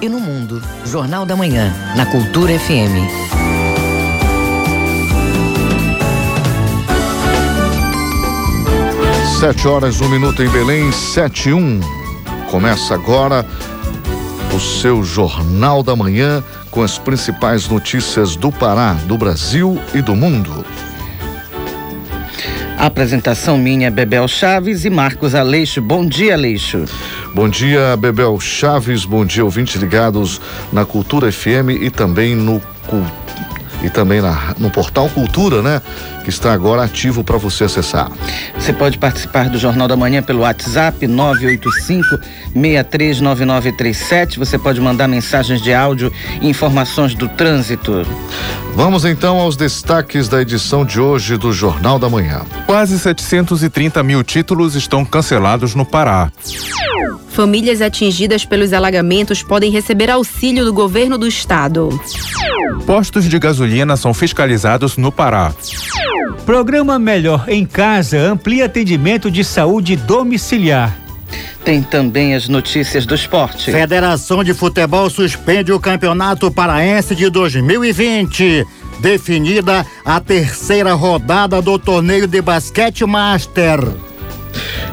E no mundo, Jornal da Manhã, na Cultura FM. Sete horas, um minuto em Belém, sete e um. Começa agora o seu Jornal da Manhã com as principais notícias do Pará, do Brasil e do mundo. Apresentação minha, Bebel Chaves e Marcos Aleixo. Bom dia, Aleixo. Bom dia, Bebel Chaves. Bom dia, ouvintes ligados na Cultura FM e também no e também na, no portal Cultura, né? Que está agora ativo para você acessar. Você pode participar do Jornal da Manhã pelo WhatsApp 985 639937. Você pode mandar mensagens de áudio e informações do trânsito. Vamos então aos destaques da edição de hoje do Jornal da Manhã. Quase 730 mil títulos estão cancelados no Pará. Famílias atingidas pelos alagamentos podem receber auxílio do governo do estado. Postos de gasolina são fiscalizados no Pará. Programa Melhor em Casa amplia atendimento de saúde domiciliar. Tem também as notícias do esporte. Federação de Futebol suspende o Campeonato Paraense de 2020. Definida a terceira rodada do torneio de basquete Master.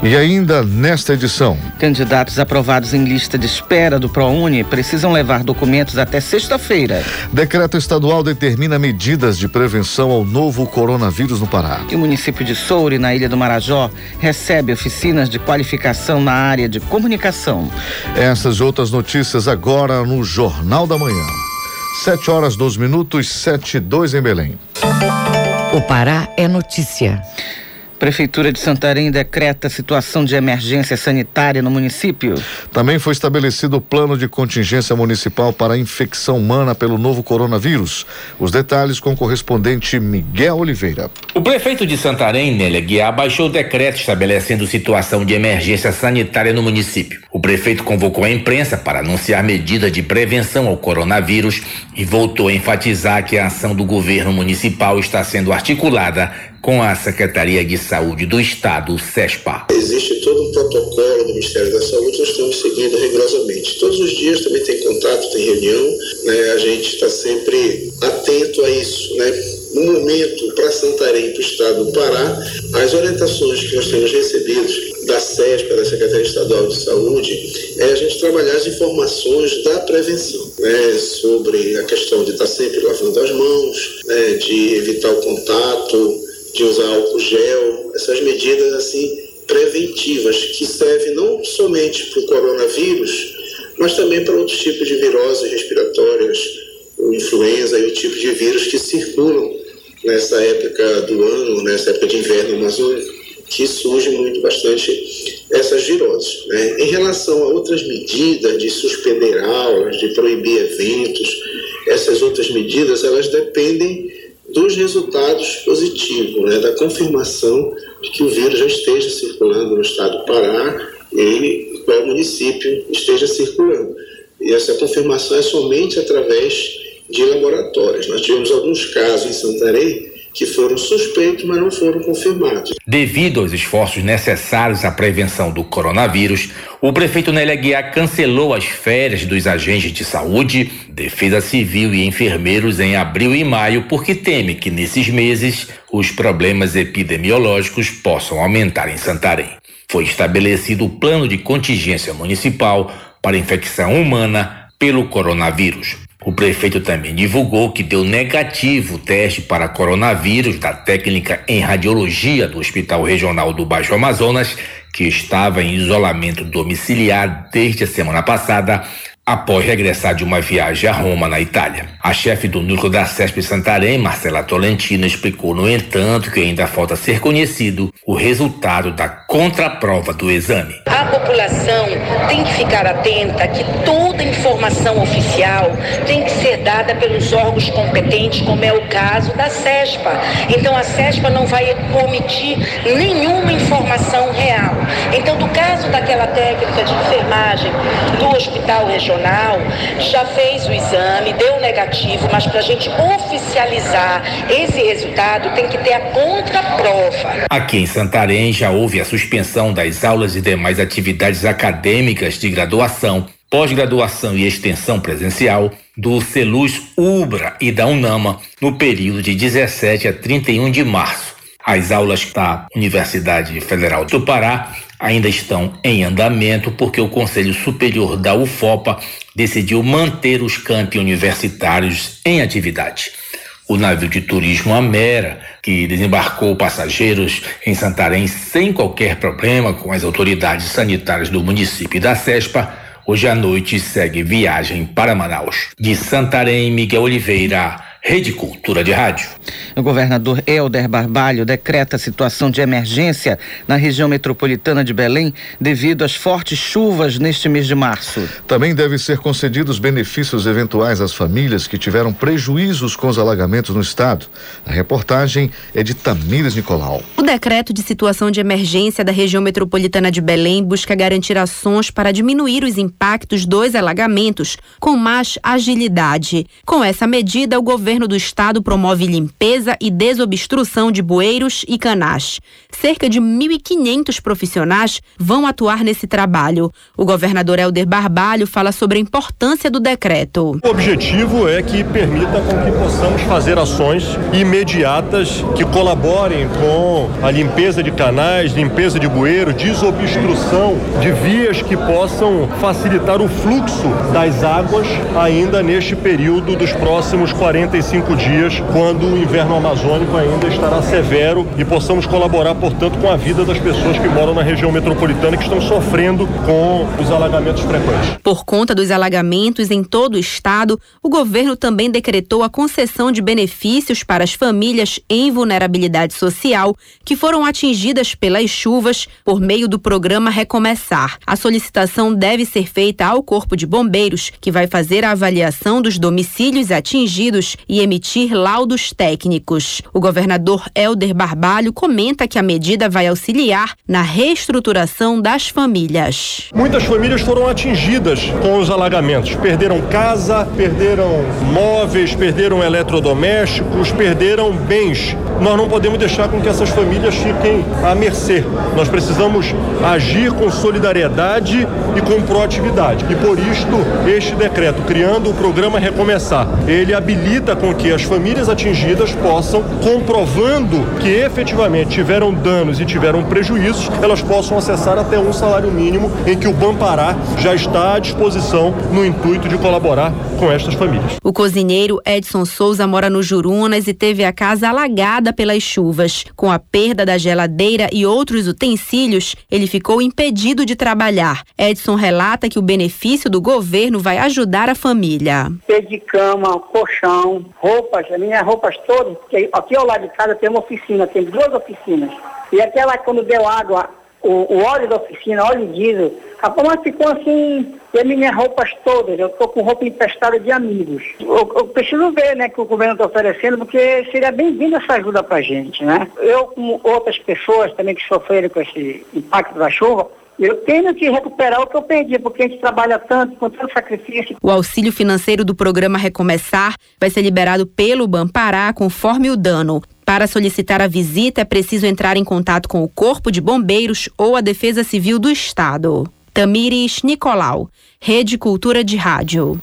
E ainda nesta edição. Candidatos aprovados em lista de espera do ProUni precisam levar documentos até sexta-feira. Decreto estadual determina medidas de prevenção ao novo coronavírus no Pará. E o município de Soure, na Ilha do Marajó, recebe oficinas de qualificação na área de comunicação. Essas e outras notícias agora no Jornal da Manhã. Sete horas, dois minutos, sete e dois em Belém. O Pará é notícia. Prefeitura de Santarém decreta situação de emergência sanitária no município. Também foi estabelecido o plano de contingência municipal para a infecção humana pelo novo coronavírus. Os detalhes com o correspondente Miguel Oliveira. O prefeito de Santarém, Nélia Guiar, baixou o decreto estabelecendo situação de emergência sanitária no município. O prefeito convocou a imprensa para anunciar medidas de prevenção ao coronavírus e voltou a enfatizar que a ação do governo municipal está sendo articulada com a Secretaria de Saúde do Estado, SESPA. Existe todo um protocolo do Ministério da Saúde, nós estamos seguindo rigorosamente. Todos os dias também tem contato, tem reunião, né? a gente está sempre atento a isso. Né? No momento, para Santarém para o Estado do Pará, as orientações que nós temos recebido da SESPA, da Secretaria Estadual de Saúde, é a gente trabalhar as informações da prevenção, né? sobre a questão de estar sempre lavando as mãos, né? de evitar o contato, de usar álcool gel, essas medidas assim preventivas que servem não somente para o coronavírus, mas também para outros tipos de viroses respiratórias, influenza e o tipo de vírus que circulam nessa época do ano, nessa época de inverno amazônico, que surge muito bastante essas viroses. Né? Em relação a outras medidas de suspender aulas, de proibir eventos, essas outras medidas, elas dependem dos resultados positivos, né, da confirmação de que o vírus já esteja circulando no estado do Pará e qual município esteja circulando. E essa confirmação é somente através de laboratórios. Nós tivemos alguns casos em Santarém que foram suspeitos, mas não foram confirmados. Devido aos esforços necessários à prevenção do coronavírus, o prefeito Nélia Guiar cancelou as férias dos agentes de saúde, defesa civil e enfermeiros em abril e maio, porque teme que nesses meses os problemas epidemiológicos possam aumentar em Santarém. Foi estabelecido o plano de contingência municipal para infecção humana pelo coronavírus. O prefeito também divulgou que deu negativo o teste para coronavírus da técnica em radiologia do Hospital Regional do Baixo Amazonas, que estava em isolamento domiciliar desde a semana passada após regressar de uma viagem a Roma, na Itália. A chefe do núcleo da CESP Santarém, Marcela Tolentino, explicou, no entanto, que ainda falta ser conhecido o resultado da contraprova do exame. A população tem que ficar atenta que toda informação oficial tem que ser dada pelos órgãos competentes, como é o caso da CESPA. Então a CESPA não vai omitir nenhuma informação real. Então, do caso daquela técnica de enfermagem do Hospital Regional, Já fez o exame, deu negativo, mas para a gente oficializar esse resultado tem que ter a contraprova. Aqui em Santarém já houve a suspensão das aulas e demais atividades acadêmicas de graduação pós-graduação e extensão presencial do CELUS UBRA e da UNAMA no período de 17 a 31 de março. As aulas da Universidade Federal do Pará ainda estão em andamento porque o Conselho Superior da UFOPA decidiu manter os campi universitários em atividade. O navio de turismo Amera, que desembarcou passageiros em Santarém sem qualquer problema com as autoridades sanitárias do município e da CESPA, hoje à noite segue viagem para Manaus. De Santarém, Miguel Oliveira. Rede Cultura de Rádio. O governador Helder Barbalho decreta situação de emergência na região metropolitana de Belém devido às fortes chuvas neste mês de março. Também devem ser concedidos benefícios eventuais às famílias que tiveram prejuízos com os alagamentos no estado. A reportagem é de Tamires Nicolau. O decreto de situação de emergência da região metropolitana de Belém busca garantir ações para diminuir os impactos dos alagamentos com mais agilidade. Com essa medida, o governo governo do estado promove limpeza e desobstrução de bueiros e canais. Cerca de 1.500 profissionais vão atuar nesse trabalho. O governador Helder Barbalho fala sobre a importância do decreto. O objetivo é que permita com que possamos fazer ações imediatas que colaborem com a limpeza de canais, limpeza de bueiros, desobstrução de vias que possam facilitar o fluxo das águas ainda neste período dos próximos 45 45 dias, quando o inverno amazônico ainda estará severo e possamos colaborar, portanto, com a vida das pessoas que moram na região metropolitana que estão sofrendo com os alagamentos frequentes. Por conta dos alagamentos em todo o estado, o governo também decretou a concessão de benefícios para as famílias em vulnerabilidade social que foram atingidas pelas chuvas por meio do programa Recomeçar. A solicitação deve ser feita ao Corpo de Bombeiros, que vai fazer a avaliação dos domicílios atingidos e emitir laudos técnicos. O governador Helder Barbalho comenta que a medida vai auxiliar na reestruturação das famílias. Muitas famílias foram atingidas com os alagamentos. Perderam casa, perderam móveis, perderam eletrodomésticos, perderam bens. Nós não podemos deixar com que essas famílias fiquem à mercê. Nós precisamos agir com solidariedade e com proatividade. E por isto, este decreto, criando o programa Recomeçar, ele habilita com que as famílias atingidas possam, comprovando que efetivamente tiveram danos e tiveram prejuízos, elas possam acessar até um salário mínimo em que o Bampará já está à disposição no intuito de colaborar com estas famílias. O cozinheiro Edson Souza mora no Jurunas e teve a casa alagada pelas chuvas. Com a perda da geladeira e outros utensílios, ele ficou impedido de trabalhar. Edson relata que o benefício do governo vai ajudar a família. de cama, colchão, roupas, as minhas roupas todas, porque aqui ao lado de casa tem uma oficina, tem duas oficinas. E aquela, quando deu água, o, o óleo da oficina, óleo diesel, rapaz, ficou assim, e as minhas roupas todas, eu estou com roupa emprestada de amigos. Eu, eu preciso ver, né, que o governo está oferecendo, porque seria bem-vinda essa ajuda para a gente, né? Eu, como outras pessoas também que sofreram com esse impacto da chuva, eu tenho que recuperar o que eu perdi, porque a gente trabalha tanto, com tanto sacrifício. O auxílio financeiro do programa Recomeçar vai ser liberado pelo Bampará conforme o dano. Para solicitar a visita, é preciso entrar em contato com o Corpo de Bombeiros ou a Defesa Civil do Estado. Tamires Nicolau, Rede Cultura de Rádio.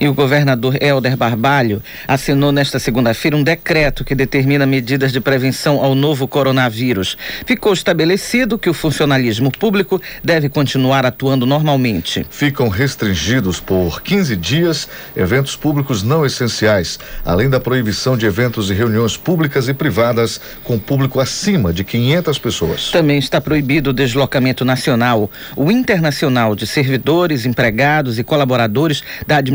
E o governador Helder Barbalho assinou nesta segunda-feira um decreto que determina medidas de prevenção ao novo coronavírus. Ficou estabelecido que o funcionalismo público deve continuar atuando normalmente. Ficam restringidos por 15 dias eventos públicos não essenciais, além da proibição de eventos e reuniões públicas e privadas com público acima de 500 pessoas. Também está proibido o deslocamento nacional, o internacional de servidores, empregados e colaboradores da administração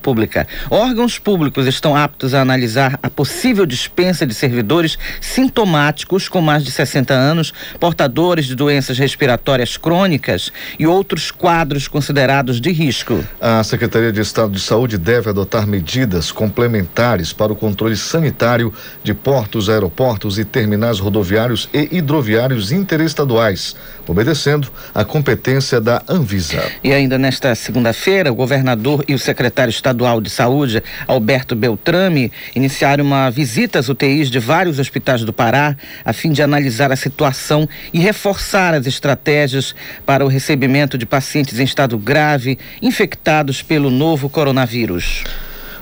pública. Órgãos públicos estão aptos a analisar a possível dispensa de servidores sintomáticos com mais de 60 anos, portadores de doenças respiratórias crônicas e outros quadros considerados de risco. A Secretaria de Estado de Saúde deve adotar medidas complementares para o controle sanitário de portos, aeroportos e terminais rodoviários e hidroviários interestaduais, obedecendo à competência da Anvisa. E ainda nesta segunda-feira, o governador e o secretário estadual de Saúde, Alberto Beltrame, iniciaram uma visita às UTIs de vários hospitais do Pará, a fim de analisar a situação e reforçar as estratégias para o recebimento de pacientes em estado grave infectados pelo novo coronavírus.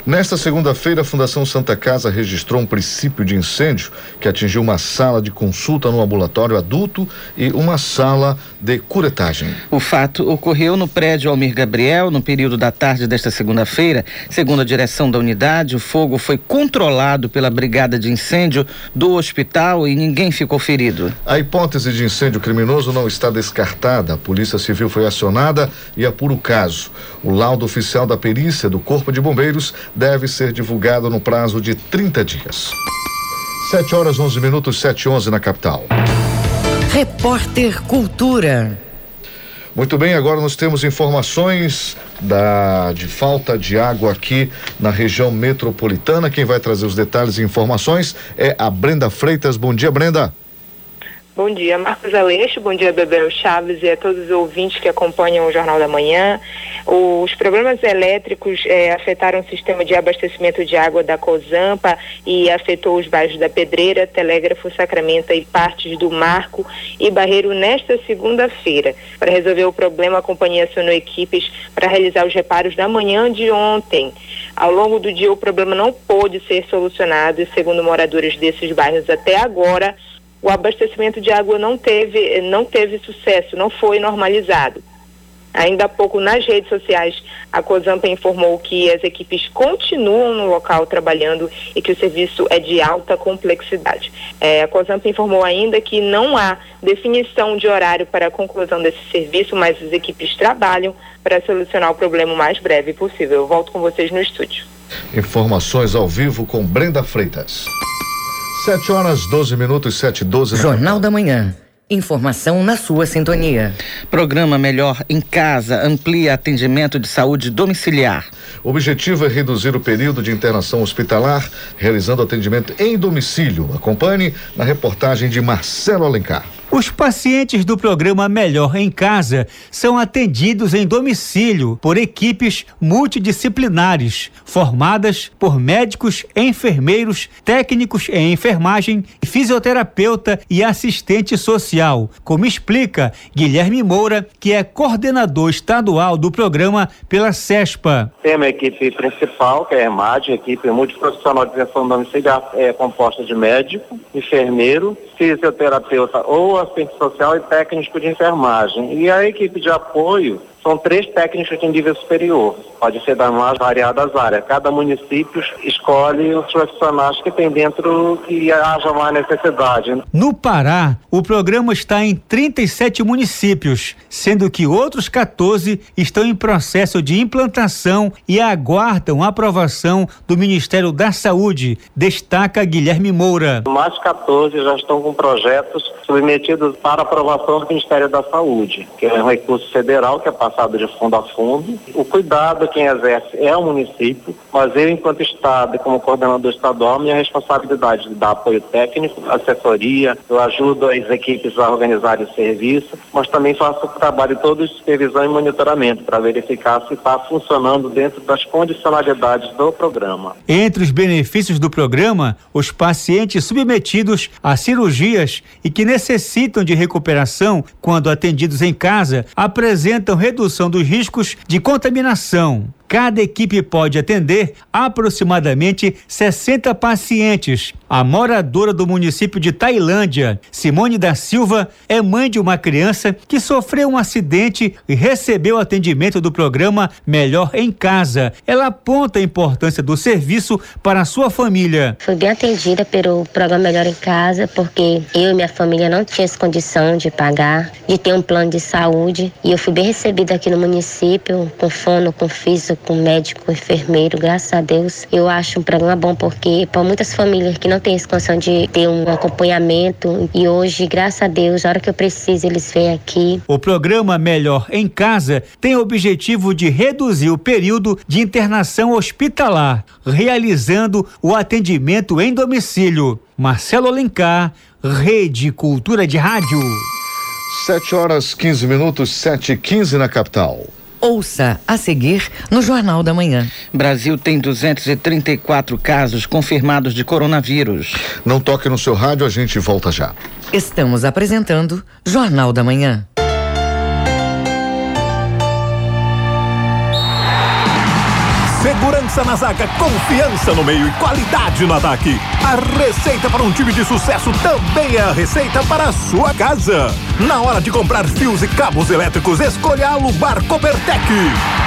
Nesta segunda-feira, a Fundação Santa Casa registrou um princípio de incêndio que atingiu uma sala de consulta no ambulatório adulto e uma sala de curetagem. O fato ocorreu no prédio Almir Gabriel no período da tarde desta segunda-feira. Segundo a direção da unidade, o fogo foi controlado pela brigada de incêndio do hospital e ninguém ficou ferido. A hipótese de incêndio criminoso não está descartada. A Polícia Civil foi acionada e apura o caso. O laudo oficial da perícia do Corpo de Bombeiros deve ser divulgado no prazo de 30 dias. 7 horas 11 minutos, 7 e 11 na capital. Repórter Cultura. Muito bem, agora nós temos informações da de falta de água aqui na região metropolitana. Quem vai trazer os detalhes e informações é a Brenda Freitas. Bom dia, Brenda. Bom dia, Marcos Aleixo, bom dia, Bebel Chaves e a todos os ouvintes que acompanham o Jornal da Manhã. Os problemas elétricos eh, afetaram o sistema de abastecimento de água da Cozampa e afetou os bairros da Pedreira, Telégrafo, Sacramento e partes do Marco e Barreiro nesta segunda-feira. Para resolver o problema, a companhia acionou equipes para realizar os reparos na manhã de ontem. Ao longo do dia, o problema não pôde ser solucionado e, segundo moradores desses bairros até agora, o abastecimento de água não teve, não teve sucesso, não foi normalizado. Ainda há pouco nas redes sociais, a COSAMPA informou que as equipes continuam no local trabalhando e que o serviço é de alta complexidade. É, a COSAMPA informou ainda que não há definição de horário para a conclusão desse serviço, mas as equipes trabalham para solucionar o problema o mais breve possível. Eu volto com vocês no estúdio. Informações ao vivo com Brenda Freitas. 7 horas 12 minutos, 7 e 12. Jornal da Manhã. Informação na sua sintonia. Programa Melhor em Casa amplia atendimento de saúde domiciliar. O objetivo é reduzir o período de internação hospitalar, realizando atendimento em domicílio. Acompanhe na reportagem de Marcelo Alencar. Os pacientes do programa Melhor em Casa são atendidos em domicílio por equipes multidisciplinares, formadas por médicos, enfermeiros, técnicos em enfermagem, fisioterapeuta e assistente social, como explica Guilherme Moura, que é coordenador estadual do programa pela CESPA. Tem uma equipe principal, que é a EMAD, equipe multiprofissional de atenção domiciliar, é composta de médico, enfermeiro, fisioterapeuta ou assistente social e técnico de enfermagem. E a equipe de apoio são três técnicos de nível superior. Pode ser das mais variadas áreas. Cada município escolhe os profissionais que tem dentro que haja mais necessidade. No Pará, o programa está em 37 municípios, sendo que outros 14 estão em processo de implantação e aguardam a aprovação do Ministério da Saúde, destaca Guilherme Moura. Mais 14 já estão com projetos submetidos para aprovação do Ministério da Saúde, que é um recurso federal que é passado de fundo a fundo. O cuidado quem exerce é o município, mas eu, enquanto Estado e como coordenador estadual, minha responsabilidade de dar apoio técnico, assessoria, eu ajudo as equipes a organizarem o serviço, mas também faço o trabalho todo de supervisão e monitoramento para verificar se está funcionando dentro das condicionalidades do programa. Entre os benefícios do programa, os pacientes submetidos a cirurgias e que necessitam de recuperação quando atendidos em casa apresentam redução dos riscos de contaminação. Cada equipe pode atender aproximadamente 60 pacientes. A moradora do município de Tailândia, Simone da Silva, é mãe de uma criança que sofreu um acidente e recebeu atendimento do programa Melhor em Casa. Ela aponta a importância do serviço para a sua família. Fui bem atendida pelo programa Melhor em Casa, porque eu e minha família não tínhamos condição de pagar, de ter um plano de saúde. E eu fui bem recebida aqui no município, com fono, com físico, com médico, enfermeiro, graças a Deus. Eu acho um programa bom porque para muitas famílias que não têm essa condição de ter um acompanhamento e hoje, graças a Deus, a hora que eu preciso, eles vêm aqui. O programa Melhor em Casa tem o objetivo de reduzir o período de internação hospitalar, realizando o atendimento em domicílio. Marcelo Alencar, Rede Cultura de Rádio. 7 horas 15 minutos, 7 e 15 na capital. Ouça a seguir no Jornal da Manhã. Brasil tem 234 casos confirmados de coronavírus. Não toque no seu rádio, a gente volta já. Estamos apresentando Jornal da Manhã. Segurança na zaga, confiança no meio e qualidade no ataque. A receita para um time de sucesso também é a receita para a sua casa. Na hora de comprar fios e cabos elétricos, escolha a Lubar Copertec.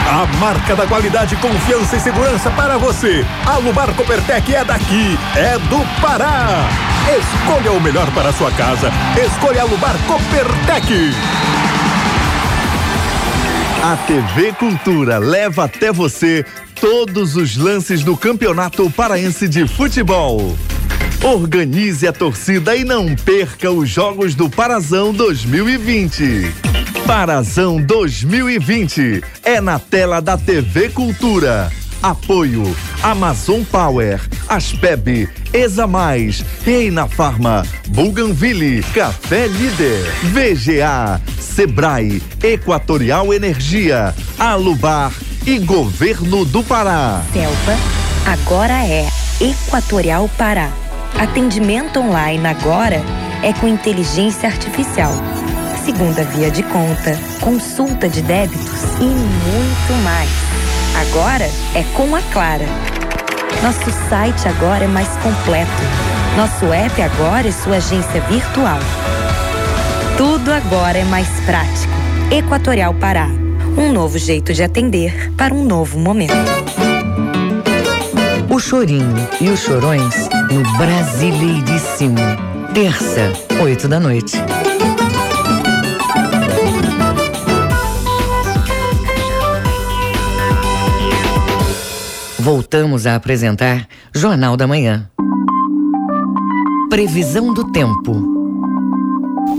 A marca da qualidade, confiança e segurança para você. A Lubar Copertec é daqui, é do Pará. Escolha o melhor para a sua casa. Escolha a Lubar Copertec. A TV Cultura leva até você todos os lances do Campeonato Paraense de Futebol. Organize a torcida e não perca os Jogos do Parazão 2020. Parazão 2020 é na tela da TV Cultura. Apoio Amazon Power, Aspeb, Exa Mais, Reina Farma, Buganville, Café Líder, VGA, Sebrae, Equatorial Energia, Alubar e Governo do Pará. Selva agora é Equatorial Pará. Atendimento online agora é com inteligência artificial. Segunda via de conta, consulta de débitos e muito mais. Agora é com a Clara. Nosso site agora é mais completo. Nosso app agora é sua agência virtual. Tudo agora é mais prático. Equatorial Pará. Um novo jeito de atender para um novo momento. O Chorinho e os Chorões no Brasileiríssimo. Terça, oito da noite. Voltamos a apresentar Jornal da Manhã. Previsão do tempo.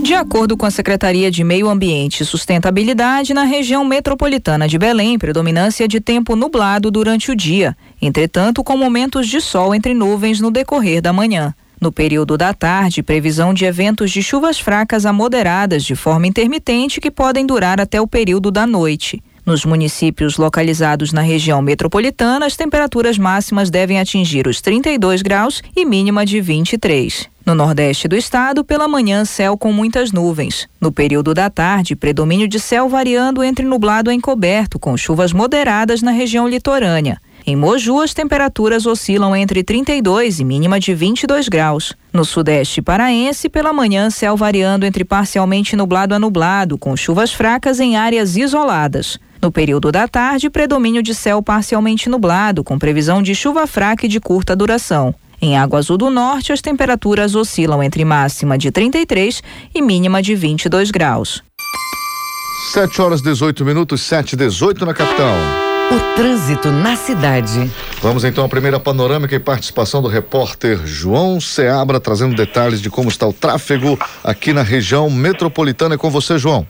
De acordo com a Secretaria de Meio Ambiente e Sustentabilidade, na região metropolitana de Belém, predominância de tempo nublado durante o dia, entretanto, com momentos de sol entre nuvens no decorrer da manhã. No período da tarde, previsão de eventos de chuvas fracas a moderadas de forma intermitente que podem durar até o período da noite. Nos municípios localizados na região metropolitana, as temperaturas máximas devem atingir os 32 graus e mínima de 23. No nordeste do estado, pela manhã, céu com muitas nuvens. No período da tarde, predomínio de céu variando entre nublado e encoberto, com chuvas moderadas na região litorânea. Em Moju, as temperaturas oscilam entre 32 e mínima de 22 graus. No sudeste paraense, pela manhã, céu variando entre parcialmente nublado a nublado, com chuvas fracas em áreas isoladas. No período da tarde, predomínio de céu parcialmente nublado, com previsão de chuva fraca e de curta duração. Em Água Azul do Norte, as temperaturas oscilam entre máxima de 33 e mínima de 22 graus. 7 horas 18 minutos, 7 e 18 na capital. O trânsito na cidade. Vamos então à primeira panorâmica e participação do repórter João Seabra, trazendo detalhes de como está o tráfego aqui na região metropolitana. É com você, João.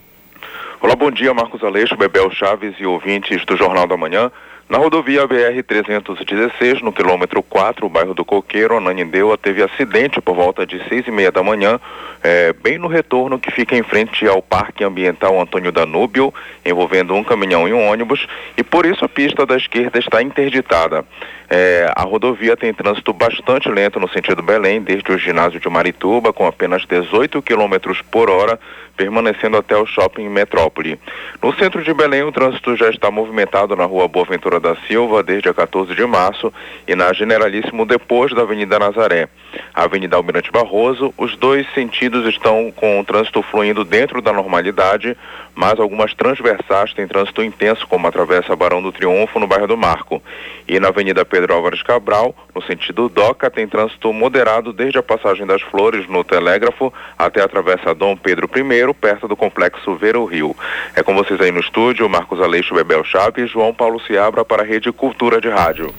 Olá, bom dia, Marcos Aleixo, Bebel Chaves e ouvintes do Jornal da Manhã. Na rodovia BR-316, no quilômetro 4, o bairro do Coqueiro, Ananindeua, teve acidente por volta de seis e meia da manhã, é, bem no retorno que fica em frente ao Parque Ambiental Antônio Danúbio, envolvendo um caminhão e um ônibus, e por isso a pista da esquerda está interditada. É, a rodovia tem trânsito bastante lento no sentido Belém, desde o ginásio de Marituba, com apenas 18 km por hora, permanecendo até o shopping Metrópole. No centro de Belém, o trânsito já está movimentado na rua Boa Ventura da Silva desde a 14 de março e na Generalíssimo depois da Avenida Nazaré. A Avenida Almirante Barroso, os dois sentidos estão com o trânsito fluindo dentro da normalidade, mas algumas transversais têm trânsito intenso, como a Travessa Barão do Triunfo no bairro do Marco. E na Avenida Pedro Álvares Cabral, no sentido Doca, tem trânsito moderado desde a passagem das Flores no Telégrafo até a Travessa Dom Pedro I, perto do complexo Ver o Rio. É com vocês aí no estúdio, Marcos Aleixo Bebel Chaves e João Paulo Ciabra para a Rede Cultura de Rádio.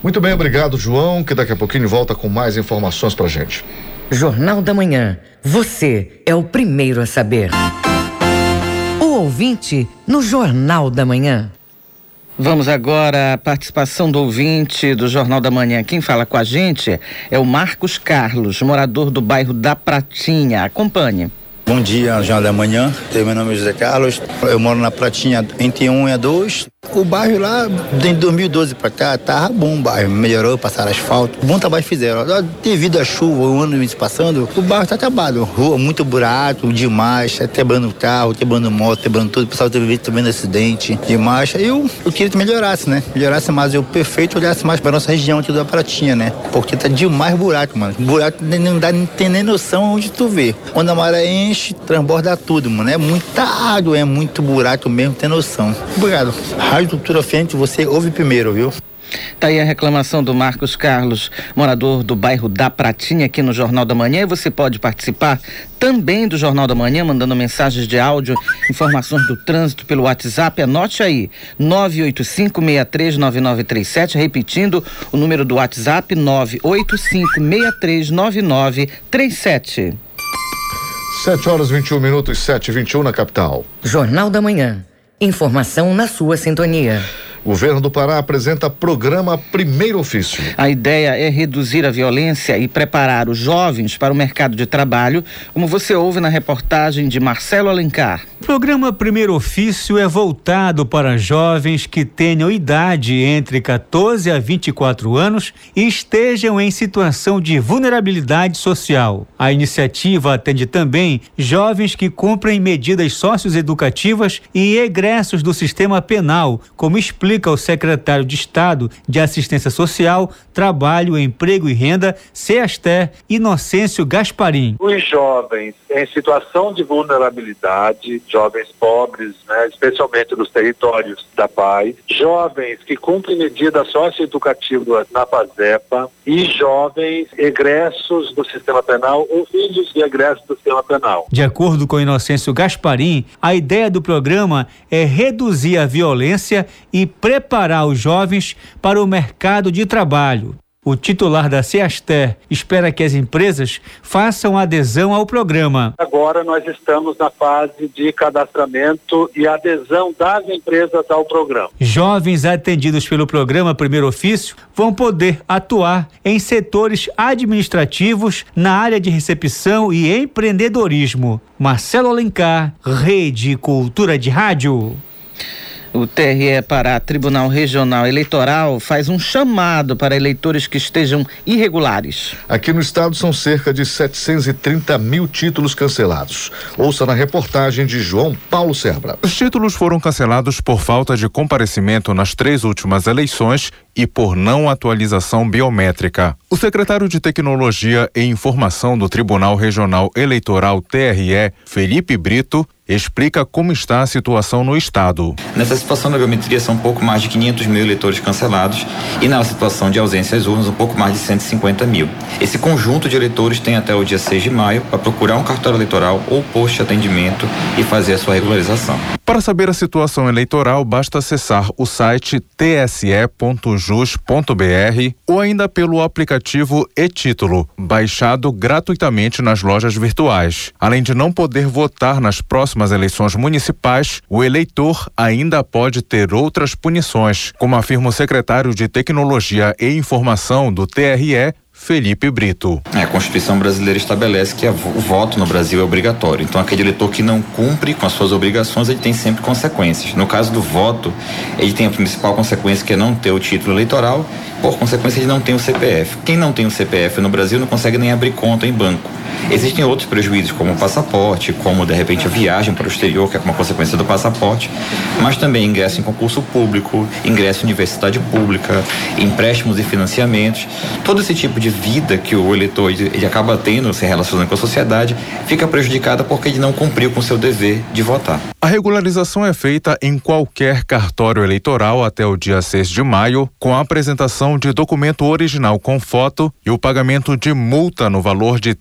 Muito bem, obrigado, João, que daqui a pouquinho volta com mais informações pra gente. Jornal da Manhã. Você é o primeiro a saber. O ouvinte no Jornal da Manhã. Vamos agora à participação do ouvinte do Jornal da Manhã. Quem fala com a gente é o Marcos Carlos, morador do bairro da Pratinha. Acompanhe. Bom dia, Jornal da Manhã. Meu nome é José Carlos. Eu moro na Pratinha entre 1 e 2. O bairro lá, de 2012 para cá, tava bom o bairro. Melhorou, passaram asfalto. Bom trabalho fizeram. Devido à chuva, o ano passando, o bairro tá acabado. Rua, muito buraco, demais. Tá quebrando carro, quebrando moto, quebrando tudo. O pessoal teve também acidente demais. Eu, eu queria que melhorasse, né? Melhorasse mais. o perfeito olhasse mais para nossa região aqui da Pratinha, né? Porque tá demais buraco, mano. Buraco não dá, não tem nem noção onde tu vê. Quando a maré enche, transborda tudo, mano. É muita água, é muito buraco mesmo, tem noção. Obrigado. Rádio Cultura Frente, você ouve primeiro, viu? Tá aí a reclamação do Marcos Carlos, morador do bairro da Pratinha, aqui no Jornal da Manhã. E você pode participar também do Jornal da Manhã, mandando mensagens de áudio, informações do trânsito pelo WhatsApp. Anote aí, 985639937, repetindo o número do WhatsApp, 985639937. 7 horas 21 minutos, 7 e 21 na capital. Jornal da Manhã. Informação na sua sintonia. Governo do Pará apresenta programa Primeiro Ofício. A ideia é reduzir a violência e preparar os jovens para o mercado de trabalho, como você ouve na reportagem de Marcelo Alencar. O programa Primeiro Ofício é voltado para jovens que tenham idade entre 14 a 24 anos e estejam em situação de vulnerabilidade social. A iniciativa atende também jovens que cumprem medidas socioeducativas e egressos do sistema penal, como explica explica o secretário de Estado de Assistência Social, Trabalho, Emprego e Renda, CEASTER, Inocêncio Gasparim. Os jovens em situação de vulnerabilidade, jovens pobres, né, especialmente nos territórios da paz, jovens que cumprem medidas socioeducativas na PASEPA e jovens egressos do sistema penal ou filhos de egressos do sistema penal. De acordo com Inocêncio Gasparim, a ideia do programa é reduzir a violência e preparar os jovens para o mercado de trabalho. O titular da Ceaster espera que as empresas façam adesão ao programa. Agora nós estamos na fase de cadastramento e adesão das empresas ao programa. Jovens atendidos pelo programa Primeiro Ofício vão poder atuar em setores administrativos na área de recepção e empreendedorismo. Marcelo Alencar, Rede Cultura de Rádio. O TRE Pará, Tribunal Regional Eleitoral, faz um chamado para eleitores que estejam irregulares. Aqui no estado são cerca de 730 mil títulos cancelados. Ouça na reportagem de João Paulo Serbra. Os títulos foram cancelados por falta de comparecimento nas três últimas eleições e por não atualização biométrica. O secretário de Tecnologia e Informação do Tribunal Regional Eleitoral TRE, Felipe Brito, explica como está a situação no estado. Nessa situação da biometria são um pouco mais de 500 mil eleitores cancelados e na situação de ausência às urnas um pouco mais de 150 mil. Esse conjunto de eleitores tem até o dia 6 de maio para procurar um cartório eleitoral ou posto de atendimento e fazer a sua regularização. Para saber a situação eleitoral, basta acessar o site tse.jus.br ou ainda pelo aplicativo e-título, baixado gratuitamente nas lojas virtuais. Além de não poder votar nas próximas eleições municipais, o eleitor ainda pode ter outras punições, como afirma o secretário de Tecnologia e Informação do TRE, Felipe Brito. É, a Constituição brasileira estabelece que o voto no Brasil é obrigatório. Então, aquele eleitor que não cumpre com as suas obrigações, ele tem sempre consequências. No caso do voto, ele tem a principal consequência que é não ter o título eleitoral, por consequência, ele não tem o CPF. Quem não tem o CPF no Brasil não consegue nem abrir conta em banco. Existem outros prejuízos, como o passaporte, como de repente a viagem para o exterior, que é uma consequência do passaporte, mas também ingresso em concurso público, ingresso em universidade pública, empréstimos e financiamentos. Todo esse tipo de vida que o eleitor ele acaba tendo, se relacionando com a sociedade, fica prejudicada porque ele não cumpriu com seu dever de votar. A regularização é feita em qualquer cartório eleitoral até o dia 6 de maio, com a apresentação de documento original com foto e o pagamento de multa no valor de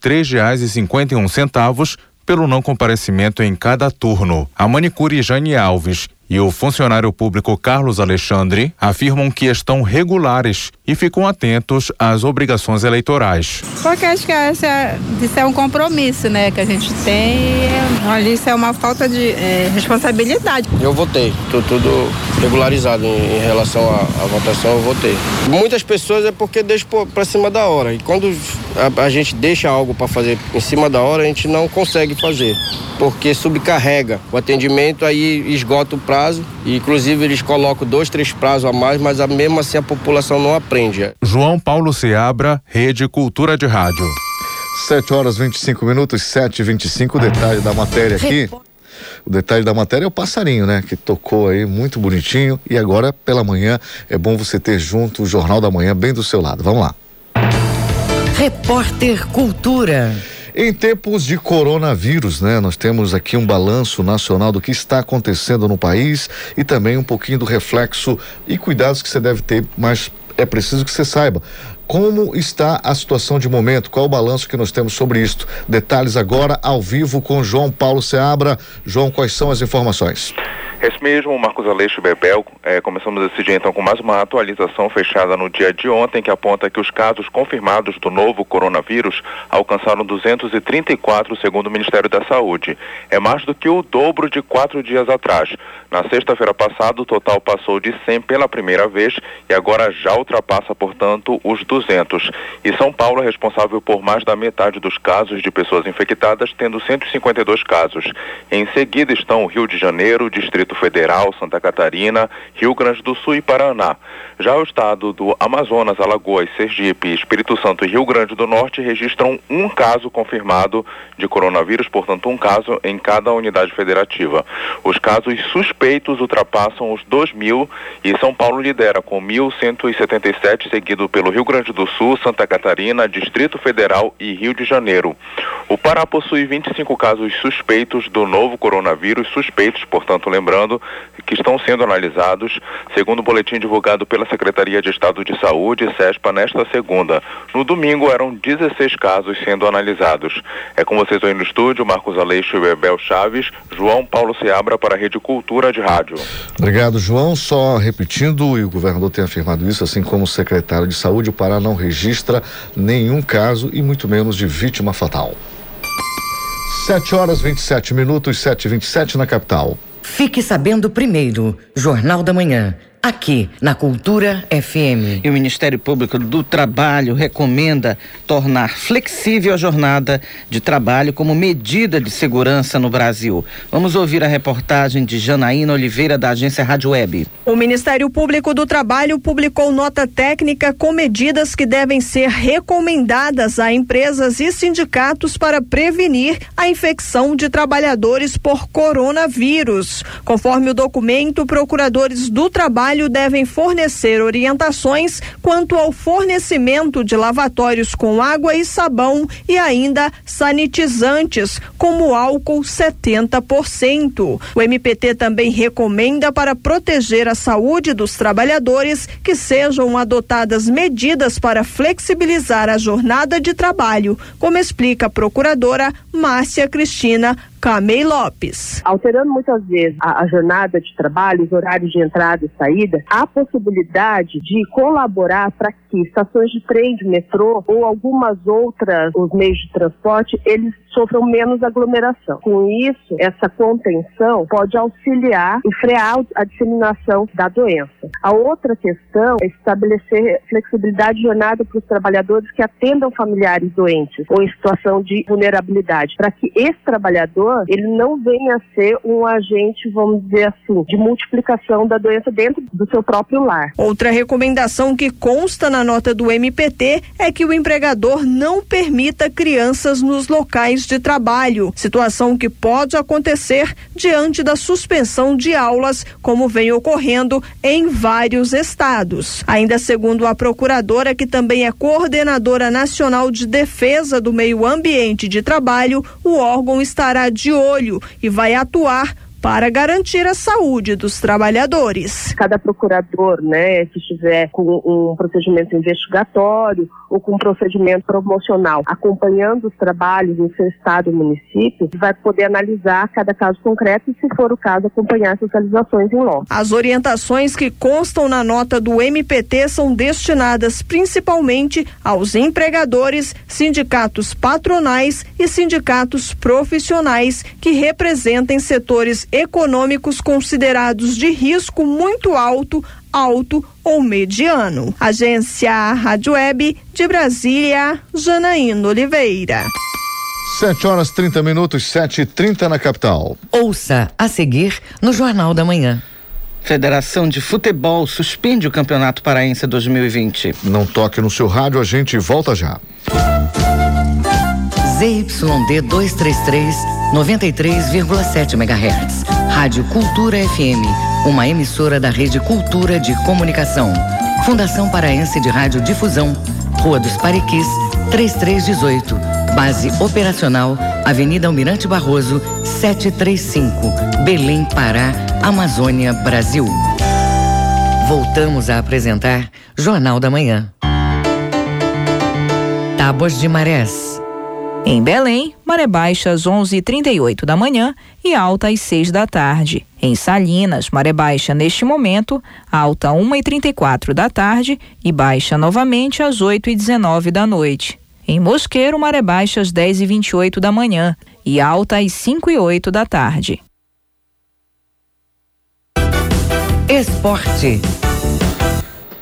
um centavos pelo não comparecimento em cada turno. A manicure Jane Alves e o funcionário público Carlos Alexandre afirmam que estão regulares e ficam atentos às obrigações eleitorais. Porque acho que essa, isso é um compromisso, né, que a gente tem. Ali isso é uma falta de é, responsabilidade. Eu votei, estou tudo regularizado em, em relação à, à, votação, eu votei. Muitas pessoas é porque deixam para cima da hora e quando a, a gente deixa algo para fazer em cima da hora, a gente não consegue fazer, porque subcarrega o atendimento, aí esgota o prazo, e inclusive eles colocam dois, três prazos a mais, mas a mesmo assim a população não aprende. João Paulo Seabra, Rede Cultura de Rádio. 7 horas 25 minutos, 7 e 25 o detalhe da matéria aqui. O detalhe da matéria é o passarinho, né? Que tocou aí muito bonitinho. E agora, pela manhã, é bom você ter junto o Jornal da Manhã bem do seu lado. Vamos lá. Repórter Cultura. Em tempos de coronavírus, né? Nós temos aqui um balanço nacional do que está acontecendo no país e também um pouquinho do reflexo e cuidados que você deve ter, mas é preciso que você saiba como está a situação de momento, qual o balanço que nós temos sobre isto. Detalhes agora ao vivo com João Paulo Seabra. João, quais são as informações? Esse mesmo, Marcos Aleixo Bebel, é, começamos esse dia então com mais uma atualização fechada no dia de ontem que aponta que os casos confirmados do novo coronavírus alcançaram 234 segundo o Ministério da Saúde. É mais do que o dobro de quatro dias atrás. Na sexta-feira passada, o total passou de 100 pela primeira vez e agora já ultrapassa, portanto, os 200. E São Paulo é responsável por mais da metade dos casos de pessoas infectadas, tendo 152 casos. Em seguida estão o Rio de Janeiro, Distrito Distrito Federal, Santa Catarina, Rio Grande do Sul e Paraná. Já o estado do Amazonas, Alagoas, Sergipe, Espírito Santo e Rio Grande do Norte registram um caso confirmado de coronavírus, portanto, um caso em cada unidade federativa. Os casos suspeitos ultrapassam os 2 mil e São Paulo lidera com 1.177, seguido pelo Rio Grande do Sul, Santa Catarina, Distrito Federal e Rio de Janeiro. O Pará possui 25 casos suspeitos do novo coronavírus, suspeitos, portanto, lembrando lembrando que estão sendo analisados, segundo o boletim divulgado pela Secretaria de Estado de Saúde, SESPA, nesta segunda. No domingo eram 16 casos sendo analisados. É com vocês aí no estúdio, Marcos Aleixo e Bebel Chaves, João Paulo Seabra para a Rede Cultura de Rádio. Obrigado, João. Só repetindo, e o governador tem afirmado isso, assim como o secretário de Saúde, o Pará não registra nenhum caso e muito menos de vítima fatal. 7 horas 27 minutos, 7 e 27 na capital. Fique sabendo primeiro, Jornal da Manhã aqui na Cultura FM. E o Ministério Público do Trabalho recomenda tornar flexível a jornada de trabalho como medida de segurança no Brasil. Vamos ouvir a reportagem de Janaína Oliveira da agência Rádio Web. O Ministério Público do Trabalho publicou nota técnica com medidas que devem ser recomendadas a empresas e sindicatos para prevenir a infecção de trabalhadores por coronavírus. Conforme o documento, procuradores do trabalho trabalho devem fornecer orientações quanto ao fornecimento de lavatórios com água e sabão e ainda sanitizantes, como álcool 70%. O MPT também recomenda para proteger a saúde dos trabalhadores que sejam adotadas medidas para flexibilizar a jornada de trabalho, como explica a procuradora Márcia Cristina Camei Lopes. Alterando muitas vezes a, a, jornada de trabalho, os horários de entrada e saída, há possibilidade de colaborar para que estações de trem, de metrô ou algumas outras, os meios de transporte, eles sofram menos aglomeração. Com isso, essa contenção pode auxiliar e frear a disseminação da doença. A outra questão é estabelecer flexibilidade de jornada para os trabalhadores que atendam familiares doentes ou em situação de vulnerabilidade, para que esse trabalhador ele não venha a ser um agente, vamos dizer assim, de multiplicação da doença dentro do seu próprio lar. Outra recomendação que consta na nota do MPT é que o empregador não permita crianças nos locais de trabalho, situação que pode acontecer diante da suspensão de aulas, como vem ocorrendo em vários estados. Ainda segundo a procuradora, que também é coordenadora nacional de defesa do meio ambiente de trabalho, o órgão estará de olho e vai atuar para garantir a saúde dos trabalhadores. Cada procurador, né, que estiver com um procedimento investigatório ou com um procedimento promocional acompanhando os trabalhos no seu estado ou município, vai poder analisar cada caso concreto e, se for o caso, acompanhar as realizações em loco. As orientações que constam na nota do MPT são destinadas principalmente aos empregadores, sindicatos patronais e sindicatos profissionais que representem setores econômicos considerados de risco muito alto, alto ou mediano. Agência Rádio Web de Brasília, Janaína Oliveira. 7 horas 30 minutos, 7 e 30 na capital. Ouça a seguir no Jornal da Manhã. Federação de Futebol suspende o Campeonato Paraense 2020. Não toque no seu rádio, a gente volta já. ZYD 233, 93,7 MHz. Rádio Cultura FM, uma emissora da Rede Cultura de Comunicação. Fundação Paraense de Rádio Difusão, Rua dos Pariquis, 3318. Base operacional, Avenida Almirante Barroso, 735, Belém, Pará, Amazônia, Brasil. Voltamos a apresentar Jornal da Manhã. Tábuas de Marés. Em Belém, maré baixa às 11h38 da manhã e alta às 6 da tarde. Em Salinas, maré baixa neste momento, alta 1h34 da tarde e baixa novamente às 8h19 da noite. Em Mosqueiro, maré baixa às 10h28 da manhã e alta às 5h08 da tarde. Esporte.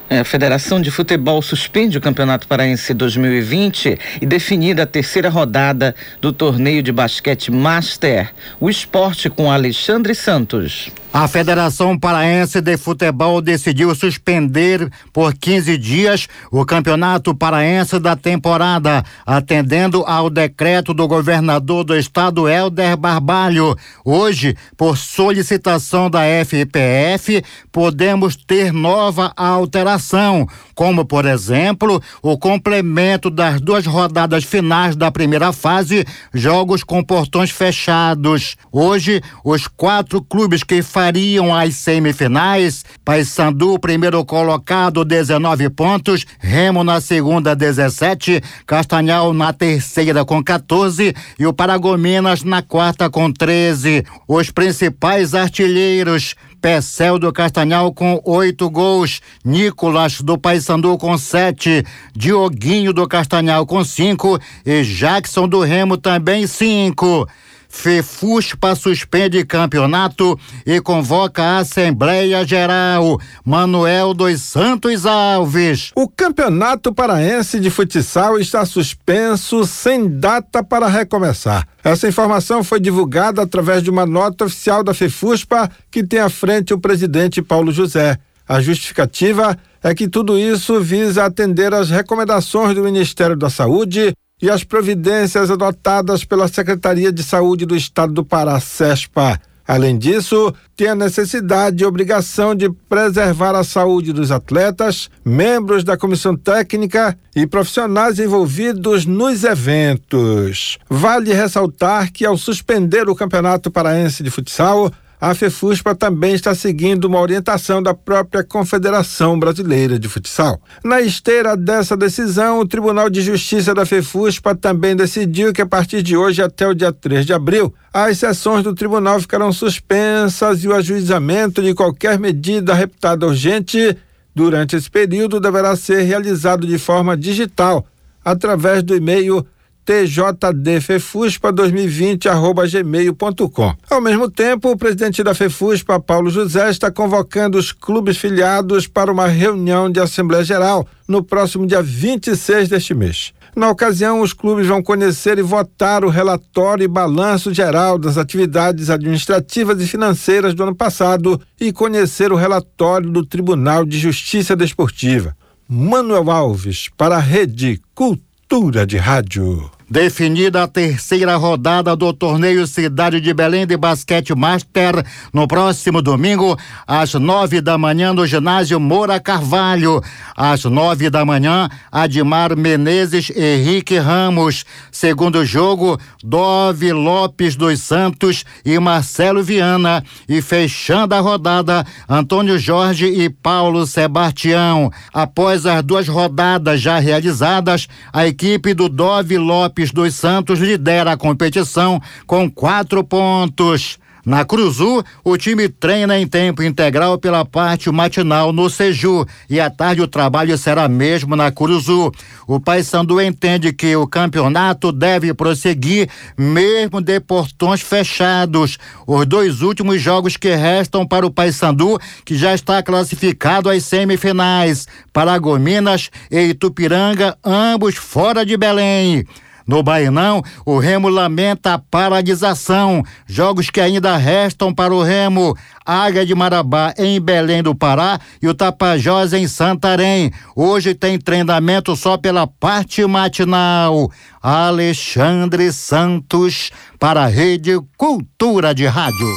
É, a Federação de Futebol suspende o Campeonato Paraense 2020 e definida a terceira rodada do torneio de basquete Master. O esporte com Alexandre Santos. A Federação Paraense de Futebol decidiu suspender por 15 dias o Campeonato Paraense da temporada, atendendo ao decreto do governador do estado Helder Barbalho. Hoje, por solicitação da FPF, podemos ter nova alteração, como, por exemplo, o complemento das duas rodadas finais da primeira fase, jogos com portões fechados. Hoje, os quatro clubes que fariam as semifinais. Paysandu, primeiro colocado, 19 pontos. Remo na segunda, 17. Castanhal na terceira com 14 e o Paragominas na quarta com 13. Os principais artilheiros Pecel do Castanhal com oito gols, Nicolas do Paysandu com sete, Dioguinho do Castanhal com cinco e Jackson do Remo também cinco. FEFUSPA suspende campeonato e convoca a Assembleia Geral. Manuel dos Santos Alves. O Campeonato Paraense de Futsal está suspenso sem data para recomeçar. Essa informação foi divulgada através de uma nota oficial da FEFUSPA que tem à frente o presidente Paulo José. A justificativa é que tudo isso visa atender às recomendações do Ministério da Saúde e as providências adotadas pela Secretaria de Saúde do Estado do Pará, SESPA. Além disso, tem a necessidade e obrigação de preservar a saúde dos atletas, membros da comissão técnica e profissionais envolvidos nos eventos. Vale ressaltar que, ao suspender o Campeonato Paraense de Futsal, a FEFUSPA também está seguindo uma orientação da própria Confederação Brasileira de Futsal. Na esteira dessa decisão, o Tribunal de Justiça da FEFUSPA também decidiu que a partir de hoje até o dia 3 de abril, as sessões do tribunal ficarão suspensas e o ajuizamento de qualquer medida reputada urgente durante esse período deverá ser realizado de forma digital, através do e-mail tjdfefuspa2020@gmail.com. Ao mesmo tempo, o presidente da Fefuspa, Paulo José, está convocando os clubes filiados para uma reunião de Assembleia Geral no próximo dia 26 deste mês. Na ocasião, os clubes vão conhecer e votar o relatório e balanço geral das atividades administrativas e financeiras do ano passado e conhecer o relatório do Tribunal de Justiça Desportiva. Manuel Alves, para a Rede Cultura de Rádio. Definida a terceira rodada do torneio Cidade de Belém de Basquete Master no próximo domingo, às nove da manhã, no ginásio Moura Carvalho. Às nove da manhã, Admar Menezes Henrique Ramos. Segundo jogo, Dove Lopes dos Santos e Marcelo Viana. E fechando a rodada, Antônio Jorge e Paulo Sebastião. Após as duas rodadas já realizadas, a equipe do Dove Lopes dos Santos lidera a competição com quatro pontos. Na Cruzu, o time treina em tempo integral pela parte matinal no Seju e à tarde o trabalho será mesmo na Cruzu. O Paysandu entende que o campeonato deve prosseguir mesmo de portões fechados. Os dois últimos jogos que restam para o Paysandu, que já está classificado às semifinais, Paragominas e Itupiranga, ambos fora de Belém. No Bainão, o Remo lamenta a paralisação. Jogos que ainda restam para o Remo. Águia de Marabá em Belém do Pará e o Tapajós em Santarém. Hoje tem treinamento só pela parte matinal. Alexandre Santos para a Rede Cultura de Rádio.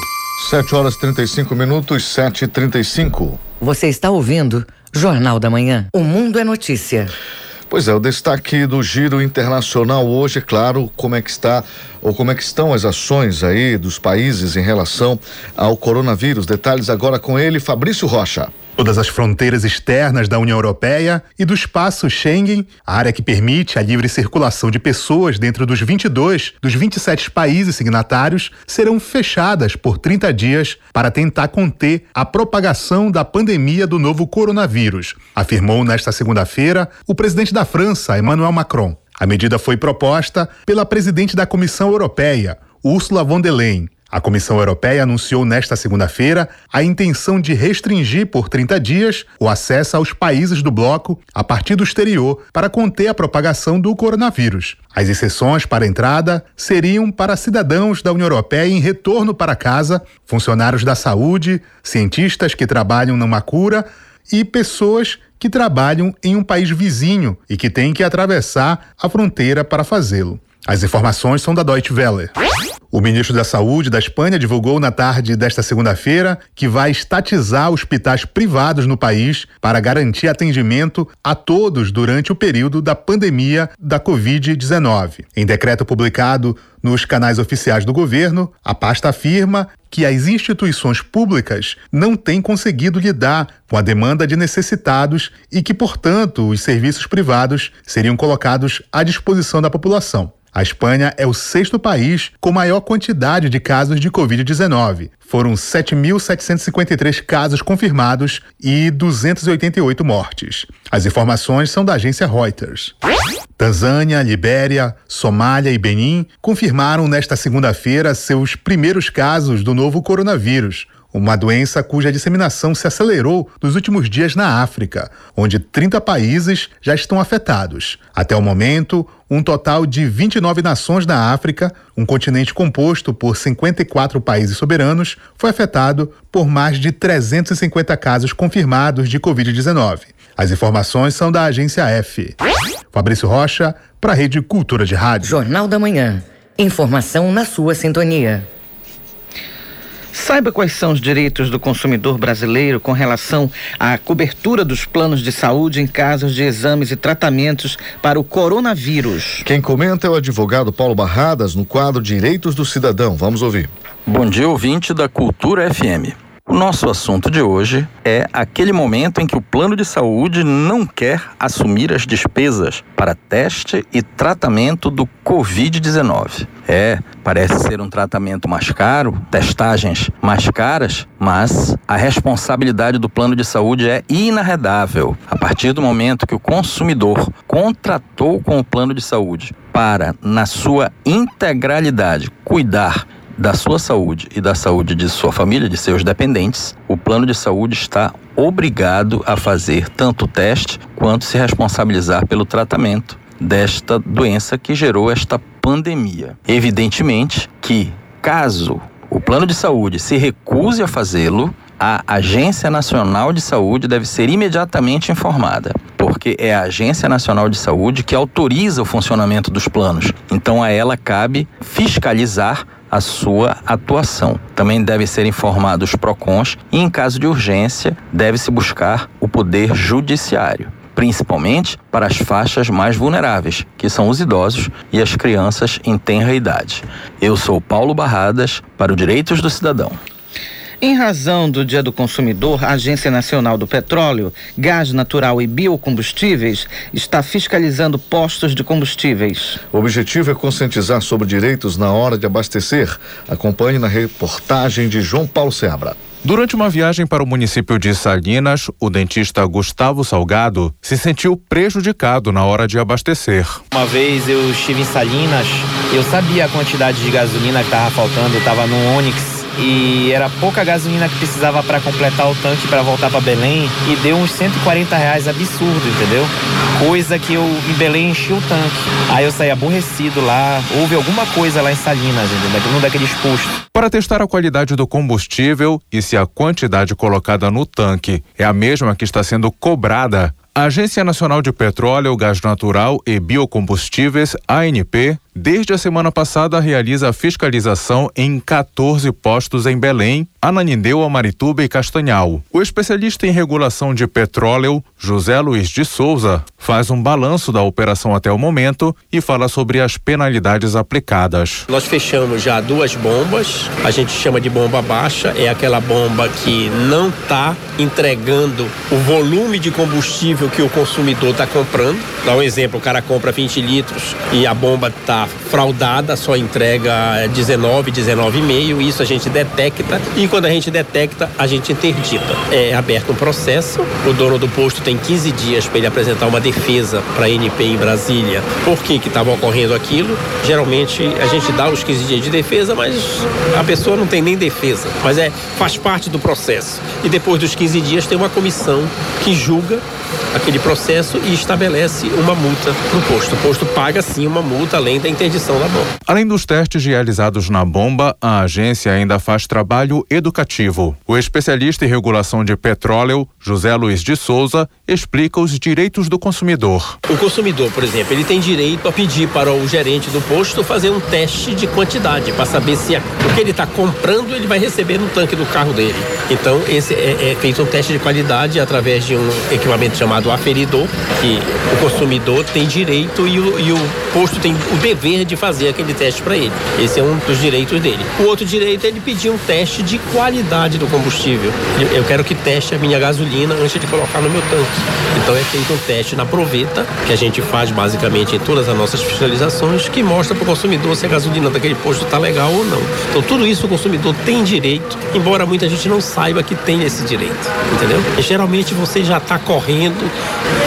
7 horas 35 minutos, 7 e 35 Você está ouvindo Jornal da Manhã. O Mundo é Notícia. Pois é, o destaque do giro internacional hoje, é claro, como é que está ou como é que estão as ações aí dos países em relação ao coronavírus. Detalhes agora com ele, Fabrício Rocha. Todas as fronteiras externas da União Europeia e do espaço Schengen, a área que permite a livre circulação de pessoas dentro dos 22 dos 27 países signatários, serão fechadas por 30 dias para tentar conter a propagação da pandemia do novo coronavírus, afirmou nesta segunda-feira o presidente da França, Emmanuel Macron. A medida foi proposta pela presidente da Comissão Europeia, Ursula von der Leyen, a Comissão Europeia anunciou nesta segunda-feira a intenção de restringir por 30 dias o acesso aos países do bloco a partir do exterior para conter a propagação do coronavírus. As exceções para entrada seriam para cidadãos da União Europeia em retorno para casa, funcionários da saúde, cientistas que trabalham numa cura e pessoas que trabalham em um país vizinho e que têm que atravessar a fronteira para fazê-lo. As informações são da Deutsche Welle. O ministro da Saúde da Espanha divulgou na tarde desta segunda-feira que vai estatizar hospitais privados no país para garantir atendimento a todos durante o período da pandemia da Covid-19. Em decreto publicado nos canais oficiais do governo, a pasta afirma que as instituições públicas não têm conseguido lidar com a demanda de necessitados e que, portanto, os serviços privados seriam colocados à disposição da população. A Espanha é o sexto país com maior quantidade de casos de Covid-19. Foram 7.753 casos confirmados e 288 mortes. As informações são da agência Reuters. Tanzânia, Libéria, Somália e Benin confirmaram nesta segunda-feira seus primeiros casos do novo coronavírus uma doença cuja disseminação se acelerou nos últimos dias na África, onde 30 países já estão afetados. Até o momento, um total de 29 nações na África, um continente composto por 54 países soberanos, foi afetado por mais de 350 casos confirmados de Covid-19. As informações são da agência F. Fabrício Rocha, para a Rede Cultura de Rádio. Jornal da Manhã. Informação na sua sintonia. Saiba quais são os direitos do consumidor brasileiro com relação à cobertura dos planos de saúde em casos de exames e tratamentos para o coronavírus. Quem comenta é o advogado Paulo Barradas no quadro Direitos do Cidadão. Vamos ouvir. Bom dia, ouvinte da Cultura FM. O nosso assunto de hoje é aquele momento em que o plano de saúde não quer assumir as despesas para teste e tratamento do Covid-19. É, parece ser um tratamento mais caro, testagens mais caras, mas a responsabilidade do plano de saúde é inarredável. A partir do momento que o consumidor contratou com o plano de saúde para, na sua integralidade, cuidar da sua saúde e da saúde de sua família, de seus dependentes, o plano de saúde está obrigado a fazer tanto o teste quanto se responsabilizar pelo tratamento desta doença que gerou esta pandemia. Evidentemente que, caso o plano de saúde se recuse a fazê-lo, a Agência Nacional de Saúde deve ser imediatamente informada, porque é a Agência Nacional de Saúde que autoriza o funcionamento dos planos. Então a ela cabe fiscalizar a sua atuação. Também deve ser informado os PROCONs e, em caso de urgência, deve-se buscar o poder judiciário principalmente para as faixas mais vulneráveis, que são os idosos e as crianças em tenra idade. Eu sou Paulo Barradas para o Direitos do Cidadão. Em razão do Dia do Consumidor, a Agência Nacional do Petróleo, Gás Natural e Biocombustíveis está fiscalizando postos de combustíveis. O objetivo é conscientizar sobre direitos na hora de abastecer. Acompanhe na reportagem de João Paulo Seabra. Durante uma viagem para o município de Salinas, o dentista Gustavo Salgado se sentiu prejudicado na hora de abastecer. Uma vez eu estive em Salinas, eu sabia a quantidade de gasolina que estava faltando, estava no Onix e era pouca gasolina que precisava para completar o tanque para voltar para Belém e deu uns 140 reais absurdo, entendeu? Coisa que eu em Belém enchi o tanque. Aí eu saí aborrecido lá, houve alguma coisa lá em Salinas, entendeu? Num daqueles postos. Para testar a qualidade do combustível e se a quantidade colocada no tanque é a mesma que está sendo cobrada, a Agência Nacional de Petróleo, Gás Natural e Biocombustíveis, ANP, desde a semana passada realiza a fiscalização em 14 postos em Belém, Ananindeua, Marituba e Castanhal. O especialista em regulação de petróleo, José Luiz de Souza, faz um balanço da operação até o momento e fala sobre as penalidades aplicadas. Nós fechamos já duas bombas, a gente chama de bomba baixa, é aquela bomba que não está entregando o volume de combustível que o consumidor está comprando. Dá um exemplo, o cara compra 20 litros e a bomba está fraudada, só entrega 19, 19,5, isso a gente detecta e quando a gente detecta, a gente interdita. É aberto um processo, o dono do posto tem 15 dias para ele apresentar uma defesa para a NP em Brasília. Por que que estava ocorrendo aquilo? Geralmente a gente dá os 15 dias de defesa, mas a pessoa não tem nem defesa, mas é faz parte do processo. E depois dos 15 dias tem uma comissão que julga aquele processo e estabelece uma multa para o posto. O posto paga sim uma multa além da interdição da bomba. Além dos testes realizados na bomba, a agência ainda faz trabalho educativo. O especialista em regulação de petróleo, José Luiz de Souza, explica os direitos do consumidor. O consumidor, por exemplo, ele tem direito a pedir para o gerente do posto fazer um teste de quantidade para saber se o que ele está comprando ele vai receber no tanque do carro dele. Então, esse é, é feito um teste de qualidade através de um equipamento chamado aferidor, que o consumidor tem direito e o, e o posto tem o dever de fazer aquele teste para ele. Esse é um dos direitos dele. O outro direito é ele pedir um teste de qualidade do combustível. Eu quero que teste a minha gasolina antes de colocar no meu tanque. Então é feito um teste na proveta, que a gente faz basicamente em todas as nossas fiscalizações, que mostra para o consumidor se a gasolina daquele posto está legal ou não. Então tudo isso o consumidor tem direito, embora muita gente não saiba que tem esse direito, entendeu? E, geralmente você já está correndo,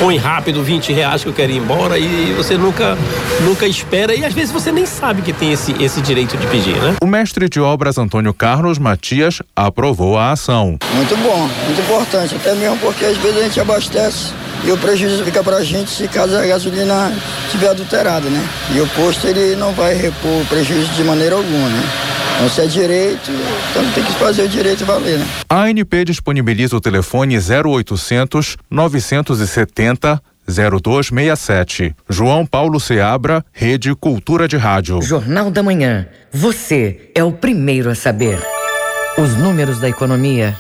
põe rápido 20 reais que eu quero ir embora e você nunca, nunca espera e às vezes você nem sabe que tem esse, esse direito de pedir, né? O mestre de obras Antônio Carlos Matias aprovou a ação. Muito bom, muito importante, até mesmo porque às vezes a gente abastece e o prejuízo fica para a gente se caso a gasolina estiver adulterada, né? E o posto ele não vai repor o prejuízo de maneira alguma, né? Então, se é direito, então tem que fazer o direito valer, né? A ANP disponibiliza o telefone 0800 970 0267. João Paulo Seabra, Rede Cultura de Rádio. Jornal da Manhã. Você é o primeiro a saber. Os números da economia.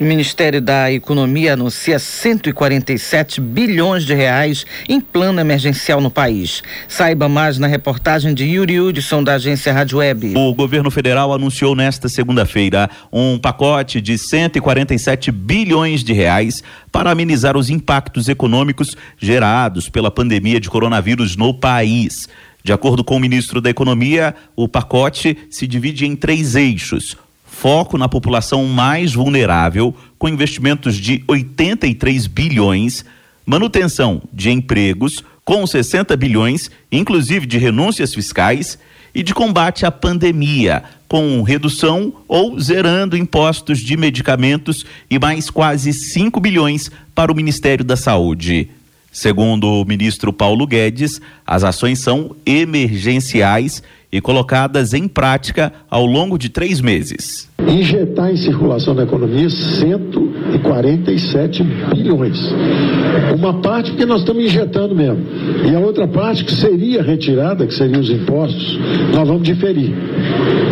O Ministério da Economia anuncia 147 bilhões de reais em plano emergencial no país. Saiba mais na reportagem de Yuri Hudson, da agência Rádio Web. O governo federal anunciou nesta segunda-feira um pacote de 147 bilhões de reais para amenizar os impactos econômicos gerados pela pandemia de coronavírus no país. De acordo com o ministro da Economia, o pacote se divide em três eixos foco na população mais vulnerável, com investimentos de 83 bilhões, manutenção de empregos, com 60 bilhões, inclusive de renúncias fiscais, e de combate à pandemia, com redução ou zerando impostos de medicamentos e mais quase 5 bilhões para o Ministério da Saúde. Segundo o ministro Paulo Guedes, as ações são emergenciais e colocadas em prática ao longo de três meses. Injetar em circulação na economia 147 bilhões. Uma parte porque nós estamos injetando mesmo. E a outra parte que seria retirada, que seriam os impostos, nós vamos diferir.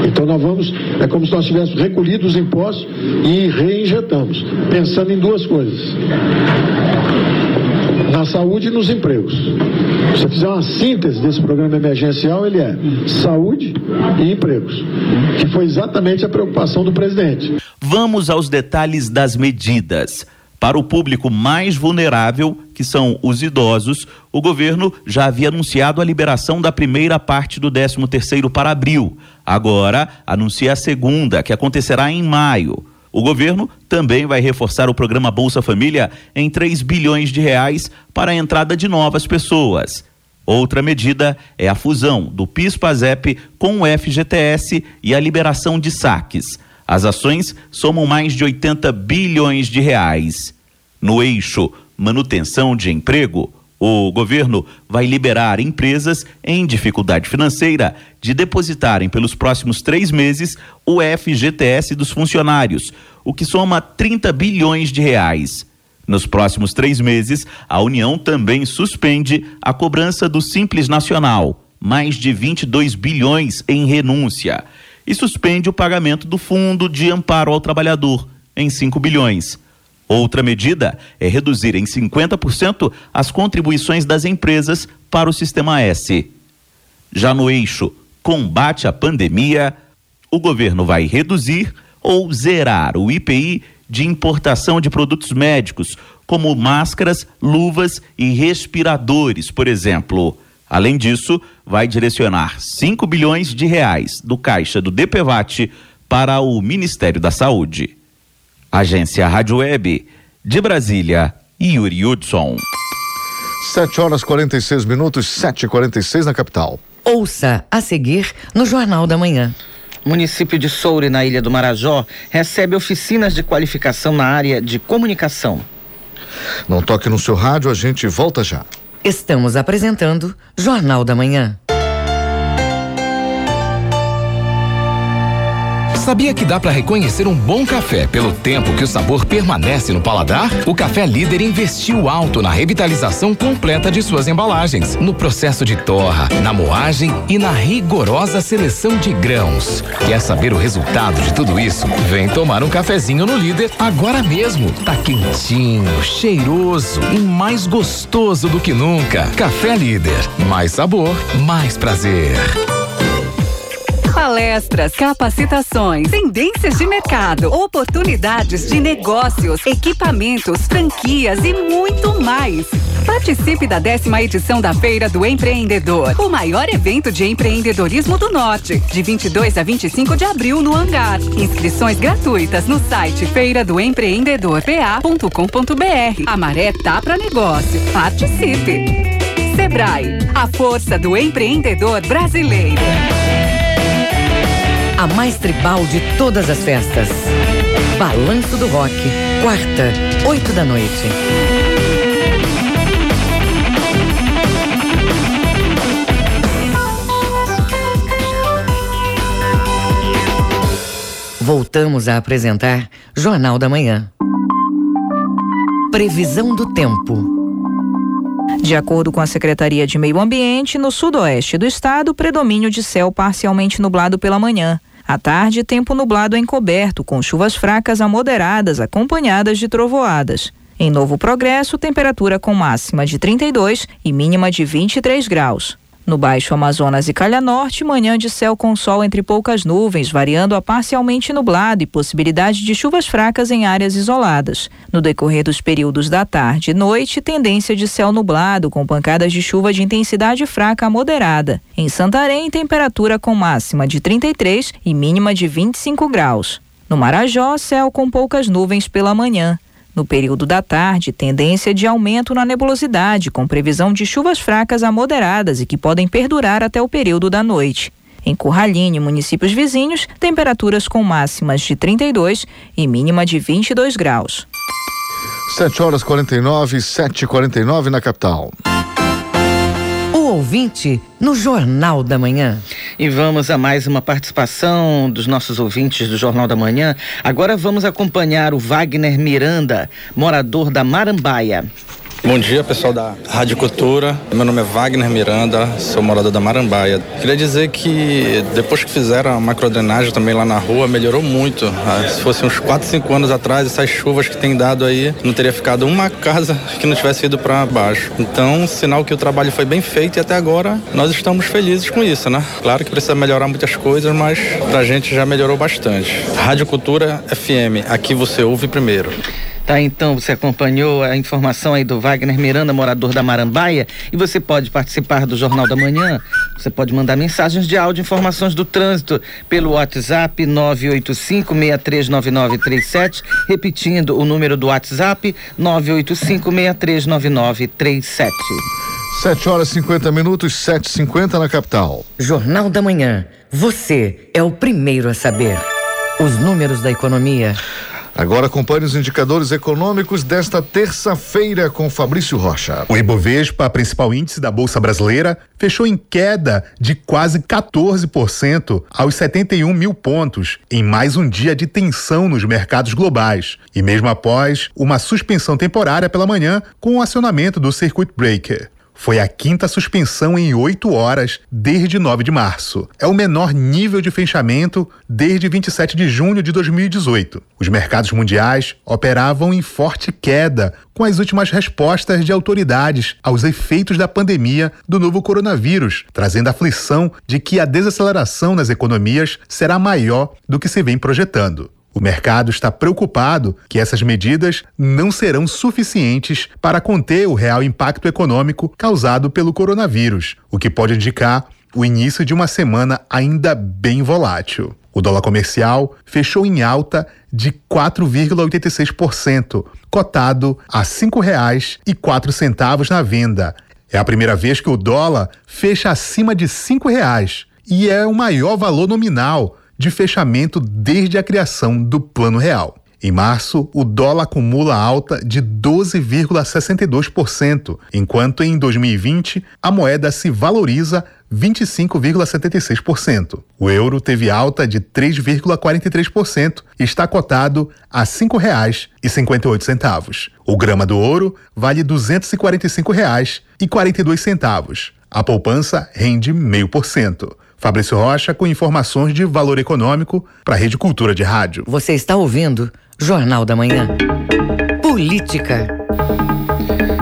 Então nós vamos, é como se nós tivéssemos recolhido os impostos e reinjetamos, pensando em duas coisas na saúde e nos empregos. Se você fizer uma síntese desse programa emergencial, ele é saúde e empregos, que foi exatamente a preocupação do presidente. Vamos aos detalhes das medidas. Para o público mais vulnerável, que são os idosos, o governo já havia anunciado a liberação da primeira parte do 13º para abril. Agora, anuncia a segunda, que acontecerá em maio. O governo também vai reforçar o programa Bolsa Família em 3 bilhões de reais para a entrada de novas pessoas. Outra medida é a fusão do PIS/PASEP com o FGTS e a liberação de saques. As ações somam mais de 80 bilhões de reais. No eixo manutenção de emprego, o governo vai liberar empresas em dificuldade financeira de depositarem pelos próximos três meses o FGTS dos funcionários, o que soma 30 bilhões de reais. Nos próximos três meses, a União também suspende a cobrança do Simples Nacional, mais de 22 bilhões em renúncia e suspende o pagamento do Fundo de Amparo ao Trabalhador, em 5 bilhões. Outra medida é reduzir em 50% as contribuições das empresas para o Sistema S. Já no eixo combate à pandemia, o governo vai reduzir ou zerar o IPI de importação de produtos médicos, como máscaras, luvas e respiradores, por exemplo. Além disso, vai direcionar 5 bilhões de reais do caixa do DPVAT para o Ministério da Saúde. Agência Rádio Web, de Brasília, Yuri Hudson. 7 horas 46 minutos, 7 e 46 na capital. Ouça a seguir no Jornal da Manhã. O município de Soure, na Ilha do Marajó, recebe oficinas de qualificação na área de comunicação. Não toque no seu rádio, a gente volta já. Estamos apresentando Jornal da Manhã. Sabia que dá para reconhecer um bom café pelo tempo que o sabor permanece no paladar? O Café Líder investiu alto na revitalização completa de suas embalagens, no processo de torra, na moagem e na rigorosa seleção de grãos. Quer saber o resultado de tudo isso? Vem tomar um cafezinho no Líder agora mesmo. Tá quentinho, cheiroso e mais gostoso do que nunca. Café Líder, mais sabor, mais prazer. Palestras, capacitações, tendências de mercado, oportunidades de negócios, equipamentos, franquias e muito mais. Participe da décima edição da Feira do Empreendedor, o maior evento de empreendedorismo do Norte, de 22 a 25 de abril no Hangar. Inscrições gratuitas no site feiradoempreendedorpa.com.br. A maré tá para negócio. Participe. Sebrae, a força do empreendedor brasileiro a mais tribal de todas as festas. Balanço do Rock, quarta, oito da noite. Voltamos a apresentar Jornal da Manhã. Previsão do tempo. De acordo com a Secretaria de Meio Ambiente, no sudoeste do estado, predomínio de céu parcialmente nublado pela manhã. À tarde, tempo nublado encoberto, com chuvas fracas a moderadas, acompanhadas de trovoadas. Em Novo Progresso, temperatura com máxima de 32 e mínima de 23 graus. No Baixo Amazonas e Calha Norte, manhã de céu com sol entre poucas nuvens, variando a parcialmente nublado e possibilidade de chuvas fracas em áreas isoladas. No decorrer dos períodos da tarde e noite, tendência de céu nublado, com pancadas de chuva de intensidade fraca a moderada. Em Santarém, temperatura com máxima de 33 e mínima de 25 graus. No Marajó, céu com poucas nuvens pela manhã. No período da tarde, tendência de aumento na nebulosidade, com previsão de chuvas fracas a moderadas e que podem perdurar até o período da noite. Em Curraline municípios vizinhos, temperaturas com máximas de 32 e mínima de 22 graus. 7 horas 49, 7 e 49 na capital ouvinte no Jornal da Manhã. E vamos a mais uma participação dos nossos ouvintes do Jornal da Manhã. Agora vamos acompanhar o Wagner Miranda, morador da Marambaia. Bom dia, pessoal da Rádio Cultura. Meu nome é Wagner Miranda, sou morador da Marambaia. Queria dizer que depois que fizeram a macrodrenagem também lá na rua, melhorou muito. Ah, se fosse uns 4, 5 anos atrás, essas chuvas que tem dado aí, não teria ficado uma casa que não tivesse ido para baixo. Então, sinal que o trabalho foi bem feito e até agora nós estamos felizes com isso, né? Claro que precisa melhorar muitas coisas, mas pra gente já melhorou bastante. Rádio Cultura FM, aqui você ouve primeiro. Tá, então você acompanhou a informação aí do Wagner Miranda, morador da Marambaia, e você pode participar do Jornal da Manhã. Você pode mandar mensagens de áudio, informações do trânsito pelo WhatsApp 985639937, repetindo o número do WhatsApp 985639937. 7 horas e 50 minutos, 7h50 na capital. Jornal da Manhã. Você é o primeiro a saber. Os números da economia. Agora acompanhe os indicadores econômicos desta terça-feira com Fabrício Rocha. O Ibovespa, principal índice da Bolsa Brasileira, fechou em queda de quase 14% aos 71 mil pontos, em mais um dia de tensão nos mercados globais. E mesmo após uma suspensão temporária pela manhã com o acionamento do Circuit Breaker. Foi a quinta suspensão em oito horas desde 9 de março. É o menor nível de fechamento desde 27 de junho de 2018. Os mercados mundiais operavam em forte queda com as últimas respostas de autoridades aos efeitos da pandemia do novo coronavírus, trazendo a aflição de que a desaceleração nas economias será maior do que se vem projetando. O mercado está preocupado que essas medidas não serão suficientes para conter o real impacto econômico causado pelo coronavírus, o que pode indicar o início de uma semana ainda bem volátil. O dólar comercial fechou em alta de 4,86%, cotado a R$ 5,04 na venda. É a primeira vez que o dólar fecha acima de R$ 5,00 e é o maior valor nominal de fechamento desde a criação do Plano Real. Em março, o dólar acumula alta de 12,62%, enquanto em 2020 a moeda se valoriza 25,76%. O euro teve alta de 3,43% e está cotado a R$ 5,58. O grama do ouro vale R$ 245,42. A poupança rende 0,5%. Fabrício Rocha com informações de valor econômico para a Rede Cultura de Rádio. Você está ouvindo Jornal da Manhã. Política.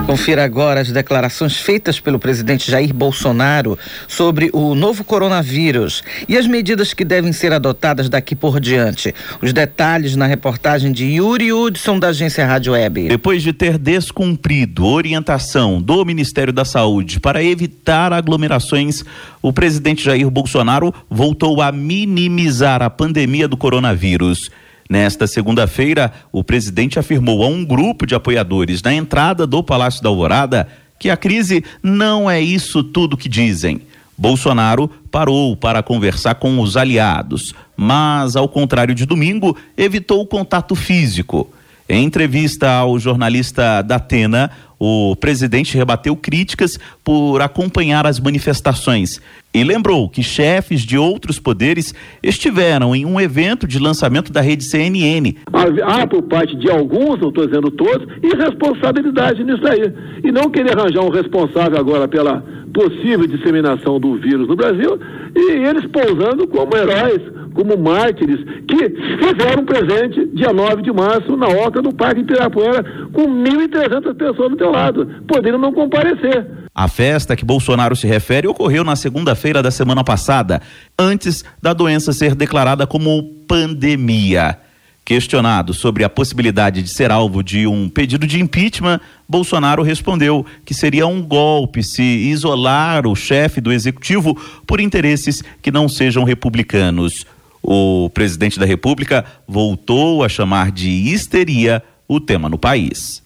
Confira agora as declarações feitas pelo presidente Jair Bolsonaro sobre o novo coronavírus e as medidas que devem ser adotadas daqui por diante. Os detalhes na reportagem de Yuri Hudson, da agência Rádio Web. Depois de ter descumprido orientação do Ministério da Saúde para evitar aglomerações, o presidente Jair Bolsonaro voltou a minimizar a pandemia do coronavírus. Nesta segunda-feira, o presidente afirmou a um grupo de apoiadores na entrada do Palácio da Alvorada que a crise não é isso tudo que dizem. Bolsonaro parou para conversar com os aliados, mas, ao contrário de domingo, evitou o contato físico. Em entrevista ao jornalista da Atena, o presidente rebateu críticas por acompanhar as manifestações e lembrou que chefes de outros poderes estiveram em um evento de lançamento da rede CNN. Há, por parte de alguns, não estou dizendo todos, irresponsabilidade nisso aí. E não querer arranjar um responsável agora pela possível disseminação do vírus no Brasil e eles pousando como heróis, como mártires, que fizeram um presente dia 9 de março na Oca do Parque Ibirapuera com 1.300 pessoas do teu lado. Poderiam não comparecer. A festa que Bolsonaro se refere ocorreu na segunda-feira da semana passada, antes da doença ser declarada como pandemia. Questionado sobre a possibilidade de ser alvo de um pedido de impeachment, Bolsonaro respondeu que seria um golpe se isolar o chefe do executivo por interesses que não sejam republicanos. O presidente da República voltou a chamar de histeria o tema no país.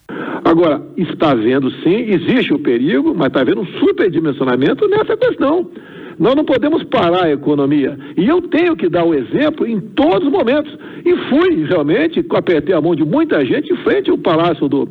Agora, está havendo sim, existe o perigo, mas está havendo um superdimensionamento nessa questão. Nós não podemos parar a economia. E eu tenho que dar o exemplo em todos os momentos. E fui, realmente, apertei a mão de muita gente em frente ao Palácio do,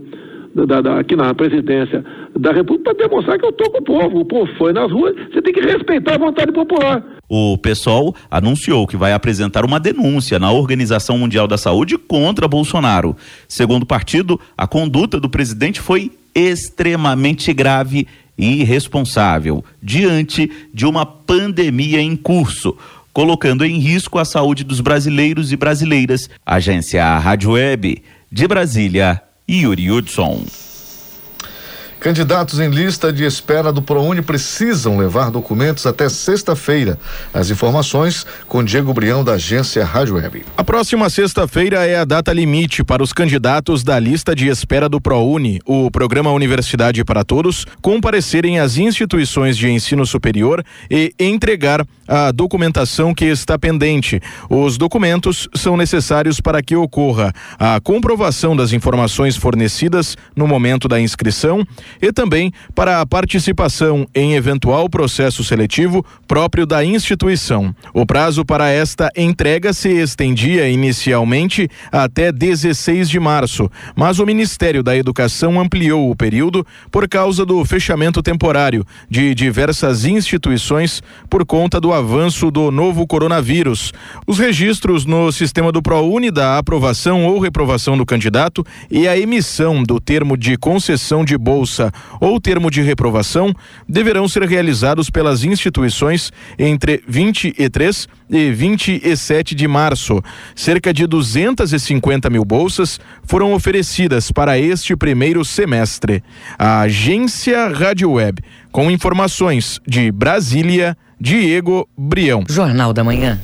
da, da, aqui na presidência da República para demonstrar que eu estou com o povo. O povo foi nas ruas, você tem que respeitar a vontade popular. O PSOL anunciou que vai apresentar uma denúncia na Organização Mundial da Saúde contra Bolsonaro. Segundo o partido, a conduta do presidente foi extremamente grave e irresponsável diante de uma pandemia em curso, colocando em risco a saúde dos brasileiros e brasileiras. Agência Rádio Web de Brasília, Yuri Hudson. Candidatos em lista de espera do ProUni precisam levar documentos até sexta-feira. As informações com Diego Brião, da agência Rádio Web. A próxima sexta-feira é a data limite para os candidatos da lista de espera do ProUni, o programa Universidade para Todos, comparecerem às instituições de ensino superior e entregar a documentação que está pendente. Os documentos são necessários para que ocorra a comprovação das informações fornecidas no momento da inscrição e também para a participação em eventual processo seletivo próprio da instituição. O prazo para esta entrega se estendia inicialmente até 16 de março, mas o Ministério da Educação ampliou o período por causa do fechamento temporário de diversas instituições por conta do avanço do novo coronavírus. Os registros no sistema do ProUni da aprovação ou reprovação do candidato e a emissão do termo de concessão de bolsa ou termo de reprovação deverão ser realizados pelas instituições entre 23 e 27 de março. Cerca de 250 mil bolsas foram oferecidas para este primeiro semestre. A agência Rádio Web, com informações de Brasília, Diego Brião. Jornal da Manhã.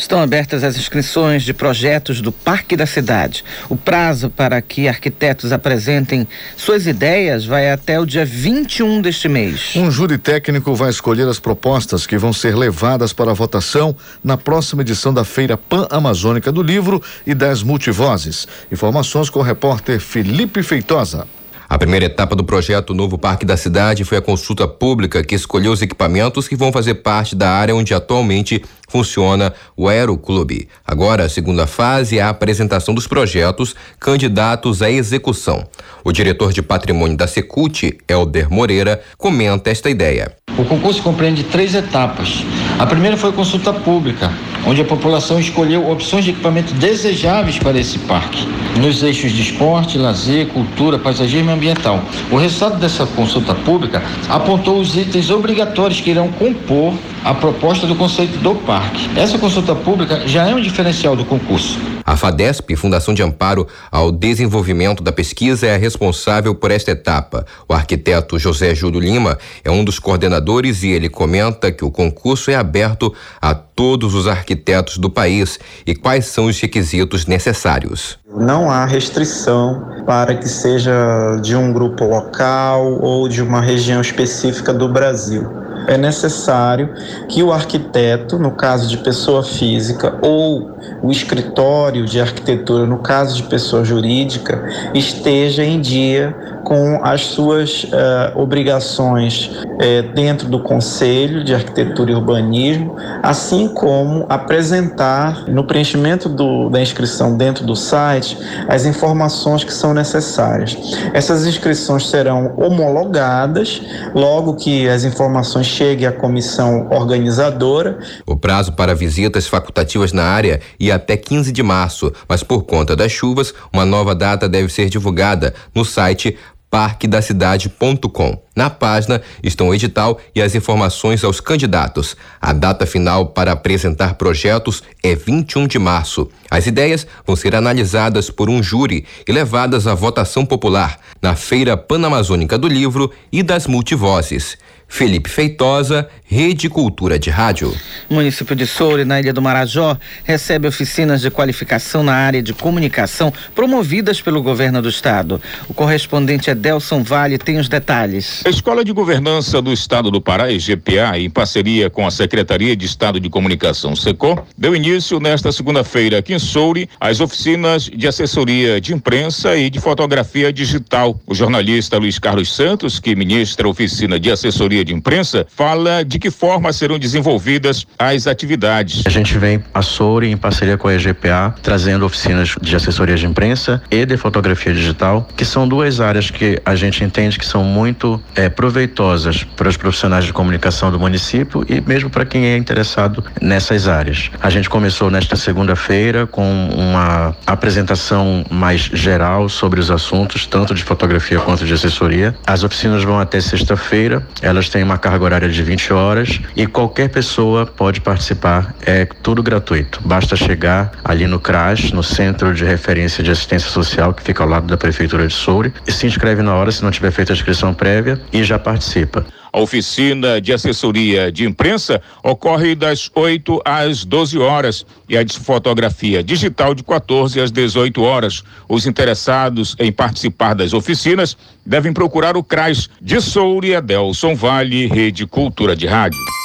Estão abertas as inscrições de projetos do Parque da Cidade. O prazo para que arquitetos apresentem suas ideias vai até o dia 21 deste mês. Um júri técnico vai escolher as propostas que vão ser levadas para votação na próxima edição da Feira Pan-Amazônica do Livro e das Multivozes. Informações com o repórter Felipe Feitosa. A primeira etapa do projeto Novo Parque da Cidade foi a consulta pública que escolheu os equipamentos que vão fazer parte da área onde atualmente funciona o Aeroclube. Agora, a segunda fase é a apresentação dos projetos candidatos à execução. O diretor de patrimônio da Secult, Helder Moreira, comenta esta ideia. O concurso compreende três etapas. A primeira foi a consulta pública, onde a população escolheu opções de equipamento desejáveis para esse parque, nos eixos de esporte, lazer, cultura, paisagismo e ambiental. O resultado dessa consulta pública apontou os itens obrigatórios que irão compor a proposta do conceito do parque. Essa consulta pública já é um diferencial do concurso. A FADESP, Fundação de Amparo ao Desenvolvimento da Pesquisa, é a responsável por esta etapa. O arquiteto José Júlio Lima é um dos coordenadores e ele comenta que o concurso é aberto a todos os arquitetos do país e quais são os requisitos necessários. Não há restrição para que seja de um grupo local ou de uma região específica do Brasil é necessário que o arquiteto, no caso de pessoa física, ou o escritório de arquitetura, no caso de pessoa jurídica, esteja em dia com as suas uh, obrigações uh, dentro do Conselho de Arquitetura e Urbanismo, assim como apresentar no preenchimento do, da inscrição dentro do site as informações que são necessárias. Essas inscrições serão homologadas logo que as informações cheguem à comissão organizadora. O prazo para visitas facultativas na área ia até 15 de março, mas por conta das chuvas, uma nova data deve ser divulgada no site parquedacidade.com. Na página estão o edital e as informações aos candidatos. A data final para apresentar projetos é 21 de março. As ideias vão ser analisadas por um júri e levadas à votação popular na Feira Panamazônica do Livro e das Multivozes. Felipe Feitosa, Rede Cultura de Rádio. O município de Soure, na Ilha do Marajó, recebe oficinas de qualificação na área de comunicação promovidas pelo governo do estado. O correspondente Edelson Vale tem os detalhes. A Escola de Governança do Estado do Pará, EGPA, em parceria com a Secretaria de Estado de Comunicação, SECO, deu início nesta segunda-feira aqui em Soure às oficinas de assessoria de imprensa e de fotografia digital. O jornalista Luiz Carlos Santos, que ministra a oficina de assessoria assessoria de imprensa, fala de que forma serão desenvolvidas as atividades. A gente vem a Souri em parceria com a EGPA trazendo oficinas de assessoria de imprensa e de fotografia digital, que são duas áreas que a gente entende que são muito é, proveitosas para os profissionais de comunicação do município e mesmo para quem é interessado nessas áreas. A gente começou nesta segunda-feira com uma apresentação mais geral sobre os assuntos, tanto de fotografia quanto de assessoria. As oficinas vão até sexta-feira, elas têm uma carga horária de 20 horas e qualquer pessoa pode participar, é tudo gratuito. Basta chegar ali no CRAS, no Centro de Referência de Assistência Social, que fica ao lado da Prefeitura de Soure, e se inscreve na hora se não tiver feito a inscrição prévia e já participa. A oficina de assessoria de imprensa ocorre das 8 às 12 horas e a de fotografia digital de 14 às 18 horas. Os interessados em participar das oficinas devem procurar o CRAS de Soure Adelson Vale, Rede Cultura de Rádio.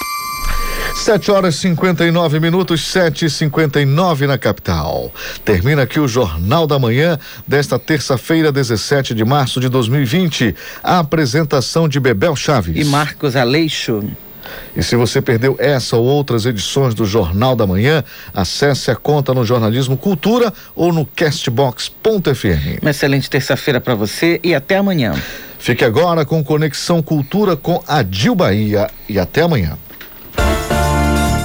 7 horas 59 minutos, 7 e 59 na capital. Termina aqui o Jornal da Manhã desta terça-feira, 17 de março de 2020. A apresentação de Bebel Chaves. E Marcos Aleixo. E se você perdeu essa ou outras edições do Jornal da Manhã, acesse a conta no Jornalismo Cultura ou no castbox.fm. Uma excelente terça-feira para você e até amanhã. Fique agora com Conexão Cultura com a Dil Bahia e até amanhã.